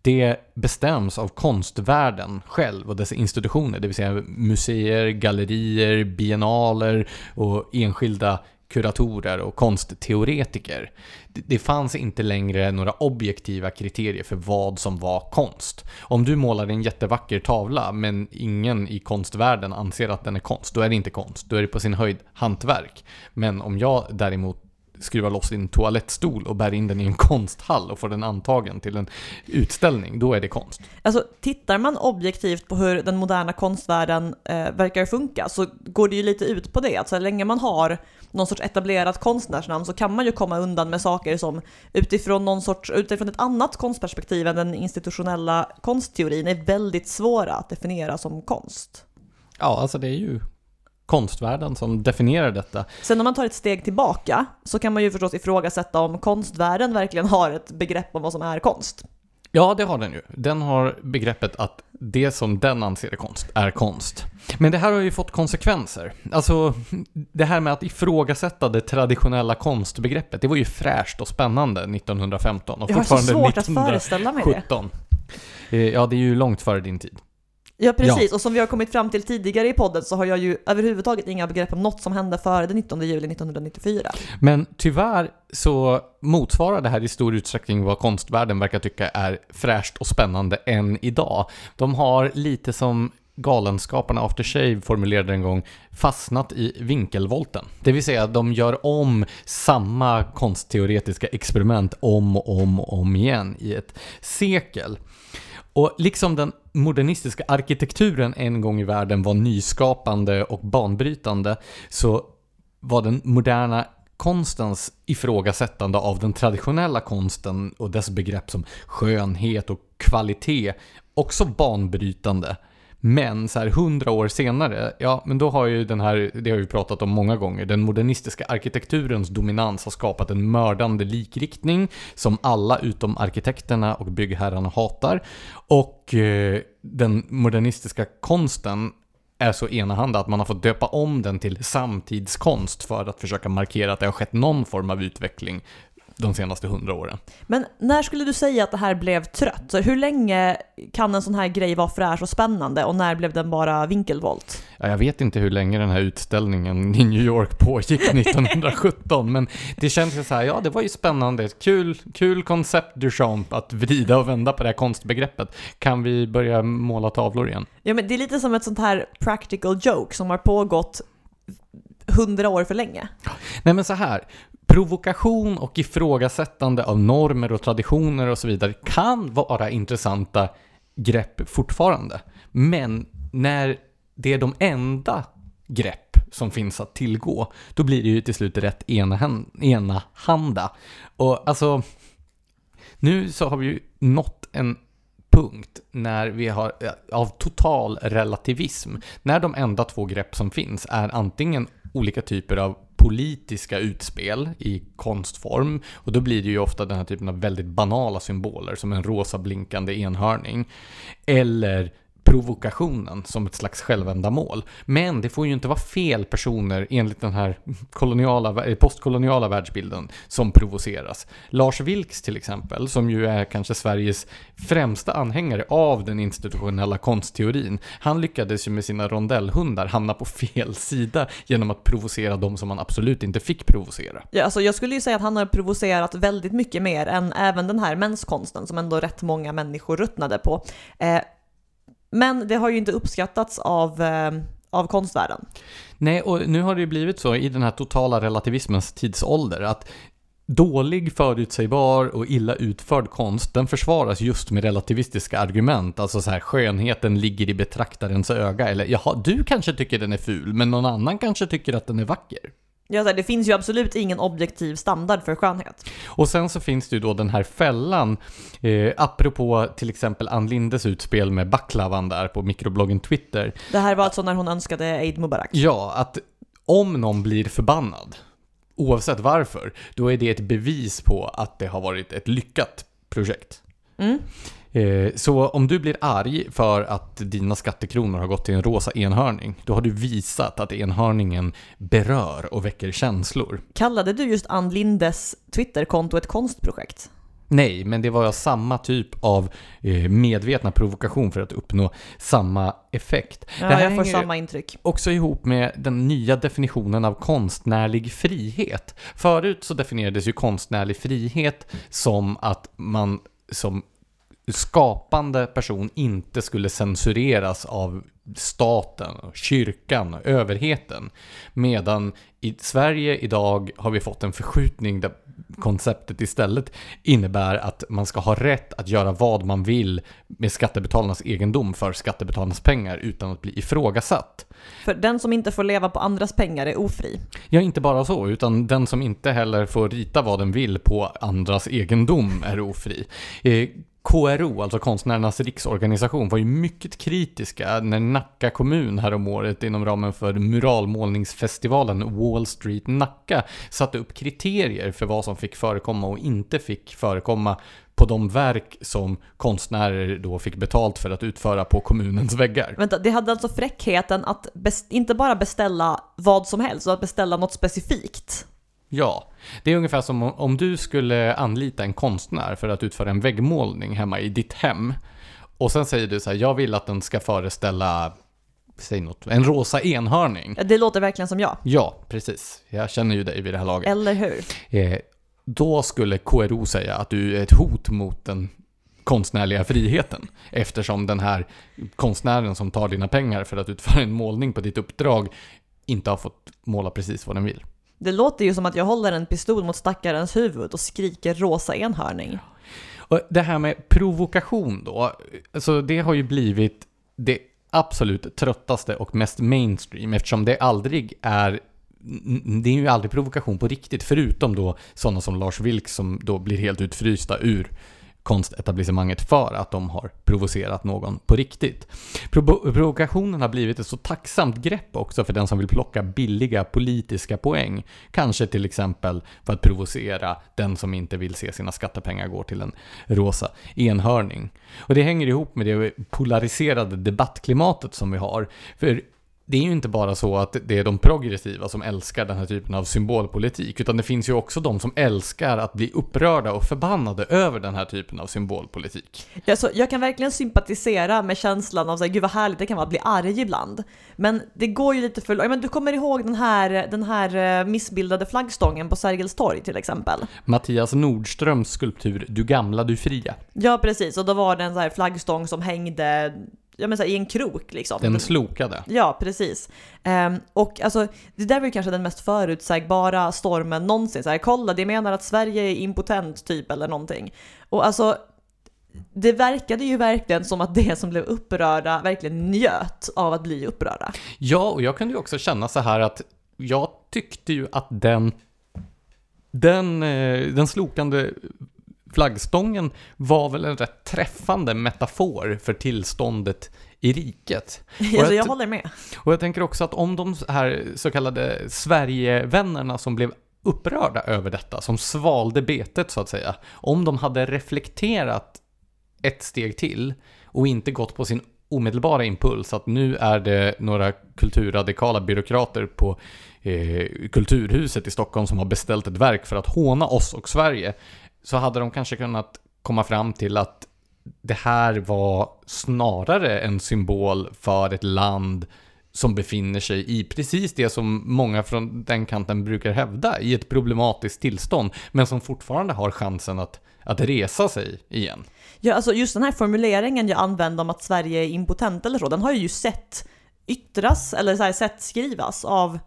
det bestäms av konstvärlden själv och dess institutioner, det vill säga museer, gallerier, biennaler och enskilda kuratorer och konstteoretiker. Det, fanns inte längre några objektiva kriterier för vad som var konst. Om du målar en jättevacker tavla men ingen i konstvärlden anser att den är konst, då är det inte konst. Då är det på sin höjd hantverk. Men om jag däremot skruvar loss din toalettstol och bär in den i en konsthall och får den antagen till en utställning, då är det konst. Alltså tittar man objektivt på hur den moderna konstvärlden eh, verkar funka så går det ju lite ut på det. Att så länge man har någon sorts etablerat konstnärsnamn så kan man ju komma undan med saker som utifrån, någon sorts, utifrån ett annat konstperspektiv än den institutionella konstteorin är väldigt svåra att definiera som konst. Ja, alltså det är ju konstvärlden som definierar detta. Sen om man tar ett steg tillbaka så kan man ju förstås ifrågasätta om konstvärlden verkligen har ett begrepp om vad som är konst. Ja, det har den ju. Den har begreppet att det som den anser är konst, är konst. Men det här har ju fått konsekvenser. Alltså, det här med att ifrågasätta det traditionella konstbegreppet, det var ju fräscht och spännande 1915 och Jag har så fortfarande svårt att föreställa mig det. 1917. Eh, Ja, det är ju långt före din tid. Ja precis, och som vi har kommit fram till tidigare i podden så har jag ju överhuvudtaget inga begrepp om något som hände före den 19 juli 1994. Men tyvärr så motsvarar det här i stor utsträckning vad konstvärlden verkar tycka är fräscht och spännande än idag. De har lite som Galenskaparna After Shave formulerade en gång fastnat i vinkelvolten. Det vill säga de gör om samma konstteoretiska experiment om och om och om igen i ett sekel. Och liksom den modernistiska arkitekturen en gång i världen var nyskapande och banbrytande så var den moderna konstens ifrågasättande av den traditionella konsten och dess begrepp som skönhet och kvalitet också banbrytande. Men så här hundra år senare, ja men då har ju den här, det har vi pratat om många gånger, den modernistiska arkitekturens dominans har skapat en mördande likriktning som alla utom arkitekterna och byggherrarna hatar. Och eh, den modernistiska konsten är så enahanda att man har fått döpa om den till samtidskonst för att försöka markera att det har skett någon form av utveckling de senaste hundra åren. Men när skulle du säga att det här blev trött? Så hur länge kan en sån här grej vara fräsch och spännande och när blev den bara vinkelvolt? Ja, jag vet inte hur länge den här utställningen i New York pågick 1917, men det känns ju så här, ja det var ju spännande, kul, kul koncept Duchamp att vrida och vända på det här konstbegreppet. Kan vi börja måla tavlor igen? Ja men det är lite som ett sånt här practical joke som har pågått hundra år för länge. Nej men så här, provokation och ifrågasättande av normer och traditioner och så vidare kan vara intressanta grepp fortfarande. Men när det är de enda grepp som finns att tillgå, då blir det ju till slut rätt enahanda. Och alltså, nu så har vi ju nått en punkt när vi har, eh, av total relativism, när de enda två grepp som finns är antingen olika typer av politiska utspel i konstform. Och då blir det ju ofta den här typen av väldigt banala symboler som en rosa blinkande enhörning. Eller provokationen som ett slags självändamål. Men det får ju inte vara fel personer enligt den här koloniala, eh, postkoloniala världsbilden som provoceras. Lars Vilks till exempel, som ju är kanske Sveriges främsta anhängare av den institutionella konstteorin, han lyckades ju med sina rondellhundar hamna på fel sida genom att provocera de som man absolut inte fick provocera. Ja, alltså jag skulle ju säga att han har provocerat väldigt mycket mer än även den här menskonsten som ändå rätt många människor ruttnade på. Eh, men det har ju inte uppskattats av, eh, av konstvärlden. Nej, och nu har det ju blivit så i den här totala relativismens tidsålder att Dålig, förutsägbar och illa utförd konst, den försvaras just med relativistiska argument. Alltså så här, skönheten ligger i betraktarens öga. Eller jaha, du kanske tycker den är ful, men någon annan kanske tycker att den är vacker. Ja, det finns ju absolut ingen objektiv standard för skönhet. Och sen så finns det ju då den här fällan, eh, apropå till exempel Ann Lindes utspel med backlavan där på mikrobloggen Twitter. Det här var alltså när hon önskade Eid Mubarak? Ja, att om någon blir förbannad, oavsett varför, då är det ett bevis på att det har varit ett lyckat projekt. Mm. Eh, så om du blir arg för att dina skattekronor har gått till en rosa enhörning, då har du visat att enhörningen berör och väcker känslor. Kallade du just Ann Lindes Twitterkonto ett konstprojekt? Nej, men det var samma typ av eh, medvetna provokation för att uppnå samma effekt. Ja, det här jag får samma intryck. också ihop med den nya definitionen av konstnärlig frihet. Förut så definierades ju konstnärlig frihet som att man som skapande person inte skulle censureras av staten, kyrkan, överheten. Medan i Sverige idag har vi fått en förskjutning där konceptet istället innebär att man ska ha rätt att göra vad man vill med skattebetalarnas egendom för skattebetalarnas pengar utan att bli ifrågasatt. För den som inte får leva på andras pengar är ofri? Ja, inte bara så, utan den som inte heller får rita vad den vill på andras egendom är ofri. KRO, alltså Konstnärernas riksorganisation, var ju mycket kritiska när Nacka kommun häromåret inom ramen för muralmålningsfestivalen Wall Street Nacka satte upp kriterier för vad som fick förekomma och inte fick förekomma på de verk som konstnärer då fick betalt för att utföra på kommunens väggar. Vänta, det hade alltså fräckheten att inte bara beställa vad som helst, utan att beställa något specifikt? Ja, det är ungefär som om du skulle anlita en konstnär för att utföra en väggmålning hemma i ditt hem. Och sen säger du så här, jag vill att den ska föreställa, säg något, en rosa enhörning. Det låter verkligen som jag. Ja, precis. Jag känner ju dig vid det här laget. Eller hur? Eh, då skulle KRO säga att du är ett hot mot den konstnärliga friheten. Eftersom den här konstnären som tar dina pengar för att utföra en målning på ditt uppdrag inte har fått måla precis vad den vill. Det låter ju som att jag håller en pistol mot stackarens huvud och skriker rosa enhörning. Och det här med provokation då, alltså det har ju blivit det absolut tröttaste och mest mainstream eftersom det aldrig är det är ju aldrig provokation på riktigt, förutom då sådana som Lars Vilks som då blir helt utfrysta ur konstetablissemanget för att de har provocerat någon på riktigt. Pro provokationen har blivit ett så tacksamt grepp också för den som vill plocka billiga politiska poäng. Kanske till exempel för att provocera den som inte vill se sina skattepengar gå till en rosa enhörning. Och det hänger ihop med det polariserade debattklimatet som vi har. För det är ju inte bara så att det är de progressiva som älskar den här typen av symbolpolitik, utan det finns ju också de som älskar att bli upprörda och förbannade över den här typen av symbolpolitik. Ja, så jag kan verkligen sympatisera med känslan av så här, gud vad härligt det kan vara att bli arg ibland. Men det går ju lite för ja, men Du kommer ihåg den här, den här eh, missbildade flaggstången på Sergels torg till exempel? Mattias Nordströms skulptur Du gamla, du fria. Ja precis, och då var det en så här flaggstång som hängde ja, men så här, i en krok liksom. Den slokade. Ja, precis. Ehm, och alltså, det där var ju kanske den mest förutsägbara stormen någonsin. Så här, kolla, de menar att Sverige är impotent typ eller någonting. Och alltså, det verkade ju verkligen som att det som blev upprörda verkligen njöt av att bli upprörda. Ja, och jag kunde ju också känna så här att jag tyckte ju att den, den, eh, den slokande flaggstången var väl en rätt träffande metafor för tillståndet i riket. Alltså, jag jag- håller med. Och jag tänker också att om de här så kallade Sverigevännerna som blev upprörda över detta, som svalde betet så att säga, om de hade reflekterat ett steg till och inte gått på sin omedelbara impuls att nu är det några kulturradikala byråkrater på eh, Kulturhuset i Stockholm som har beställt ett verk för att håna oss och Sverige, så hade de kanske kunnat komma fram till att det här var snarare en symbol för ett land som befinner sig i precis det som många från den kanten brukar hävda, i ett problematiskt tillstånd, men som fortfarande har chansen att, att resa sig igen. Ja, alltså just den här formuleringen jag använde om att Sverige är impotent eller så, den har jag ju sett yttras, eller så här, sett skrivas av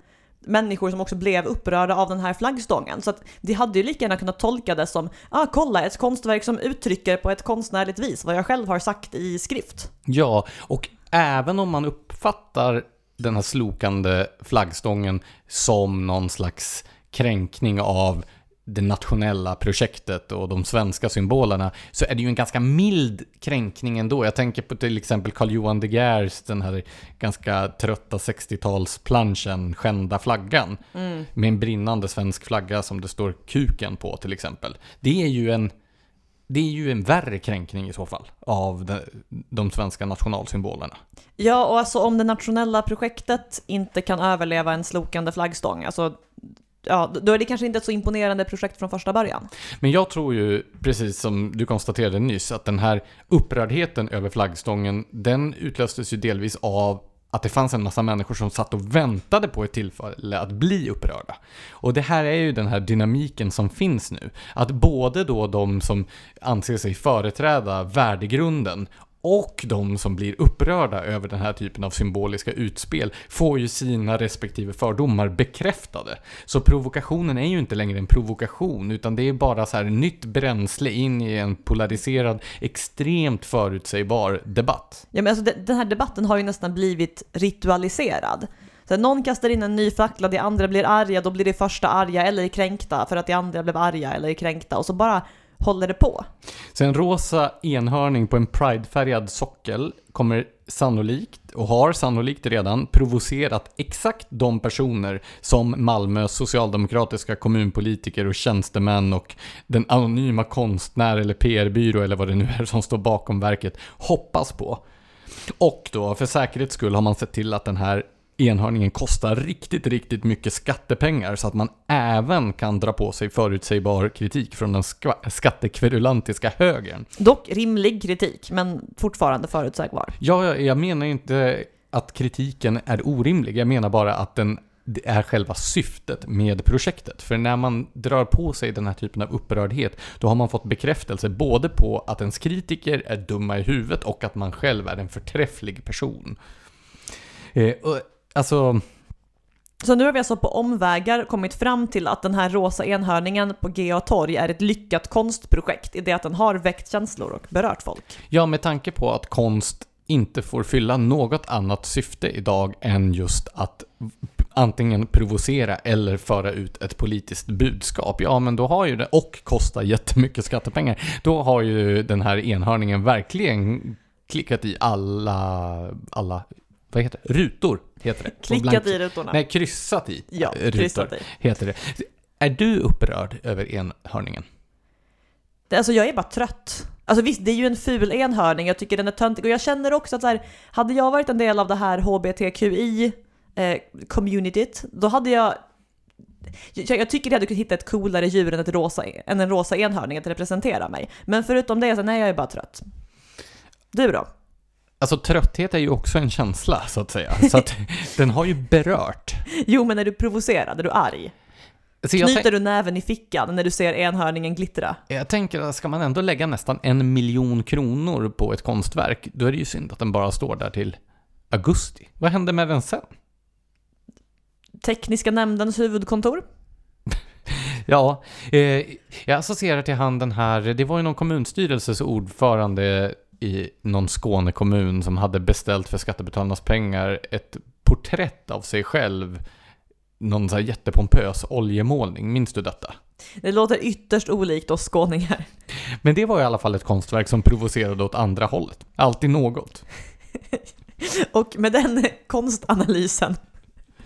människor som också blev upprörda av den här flaggstången. Så att det hade ju lika gärna kunnat tolka det som, ah kolla, ett konstverk som uttrycker på ett konstnärligt vis vad jag själv har sagt i skrift. Ja, och även om man uppfattar den här slokande flaggstången som någon slags kränkning av det nationella projektet och de svenska symbolerna så är det ju en ganska mild kränkning ändå. Jag tänker på till exempel Carl Johan de Geers, den här ganska trötta 60-talsplanschen Skända flaggan med en brinnande svensk flagga som det står kuken på till exempel. Det är ju en det är ju en värre kränkning i så fall av de, de svenska nationalsymbolerna. Ja, och alltså om det nationella projektet inte kan överleva en slokande flaggstång, alltså ja, då är det kanske inte ett så imponerande projekt från första början. Men jag tror ju, precis som du konstaterade nyss, att den här upprördheten över flaggstången, den utlöstes ju delvis av att det fanns en massa människor som satt och väntade på ett tillfälle att bli upprörda. Och det här är ju den här dynamiken som finns nu. Att både då de som anser sig företräda värdegrunden och de som blir upprörda över den här typen av symboliska utspel får ju sina respektive fördomar bekräftade. Så provokationen är ju inte längre en provokation, utan det är bara så här nytt bränsle in i en polariserad, extremt förutsägbar debatt. Ja, men alltså, de- den här debatten har ju nästan blivit ritualiserad. Så här, någon kastar in en ny fackla, de andra blir arga, då blir det första arga eller kränkta för att de andra blev arga eller kränkta och så bara håller det på. Så en rosa enhörning på en pridefärgad sockel kommer sannolikt, och har sannolikt redan, provocerat exakt de personer som Malmös socialdemokratiska kommunpolitiker och tjänstemän och den anonyma konstnär eller PR-byrå eller vad det nu är som står bakom verket hoppas på. Och då, för säkerhets skull har man sett till att den här enhörningen kostar riktigt, riktigt mycket skattepengar så att man även kan dra på sig förutsägbar kritik från den ska- skattekverulantiska högern. Dock rimlig kritik, men fortfarande förutsägbar. Ja, jag, jag menar inte att kritiken är orimlig, jag menar bara att den det är själva syftet med projektet. För när man drar på sig den här typen av upprördhet, då har man fått bekräftelse både på att ens kritiker är dumma i huvudet och att man själv är en förträfflig person. Eh, alltså, Så nu har vi alltså på omvägar kommit fram till att den här rosa enhörningen på GA torg är ett lyckat konstprojekt i det att den har väckt känslor och berört folk. ja, med tanke på att konst inte får fylla något annat syfte idag än just att antingen provocera eller föra ut ett politiskt budskap. Ja, men då har ju det, och kosta jättemycket skattepengar, då har ju den här enhörningen verkligen klickat i alla, alla vad heter det? Rutor, heter det. Klickat i rutorna. Nej, kryssat i Ja, rutor, kryssat i. heter det. Är du upprörd över enhörningen? Det- Alltså jag är bara trött. Alltså visst, det är ju en ful enhörning, jag tycker den är töntig och jag känner också att så här, hade jag varit en del av det här HBTQI eh, då hade jag jag, jag tycker jag hade kunnat hitta ett coolare djur än, ett rosa, än en rosa enhörning att representera mig. Men förutom det, så nej jag är bara trött. Du då? Alltså trötthet är ju också en känsla, så att säga. Så att den har ju berört. Jo men är du provocerad? Är du arg? Så jag, Knyter du näven i fickan när du ser enhörningen glittra? jag tänker att ska man ändå lägga nästan en miljon kronor på ett konstverk, då är det ju synd att den bara står där till augusti. Vad händer med den sen? Tekniska nämndens huvudkontor? Ja, eh, jag associerar till han den här, det var ju någon kommunstyrelses ordförande i någon Skånekommun som hade beställt för skattebetalarnas pengar ett porträtt av sig själv, någon så här jättepompös oljemålning, minns du detta? Det låter ytterst olikt oss skåningar. Men det var i alla fall ett konstverk som provocerade åt andra hållet. Alltid något. Och med den konstanalysen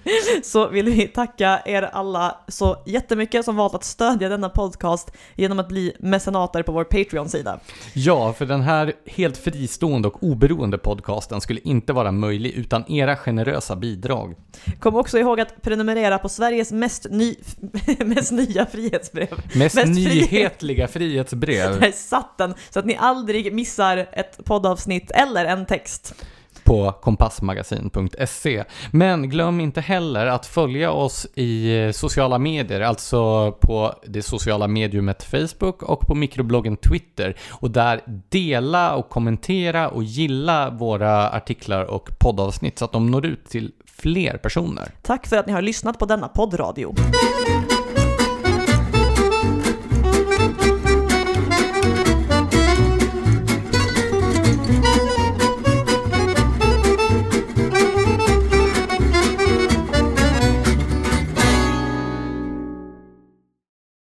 så vill vi tacka er alla så jättemycket som valt att stödja denna podcast genom att bli mecenater på vår Patreon-sida. Ja, för den här helt fristående och oberoende podcasten skulle inte vara möjlig utan era generösa bidrag. Kom också ihåg att prenumerera på Sveriges mest, ny, mest nya frihetsbrev. Mest, Mest nyhetliga frihetsbrev Där satt den, så att ni aldrig missar ett poddavsnitt eller en text på kompassmagasin.se. Men glöm inte heller att följa oss i eh, sociala medier, alltså på det sociala mediumet Facebook och på mikrobloggen Twitter. Och där dela och kommentera och gilla våra artiklar och poddavsnitt så att de når ut till fler personer. Tack för att ni har lyssnat på denna poddradio.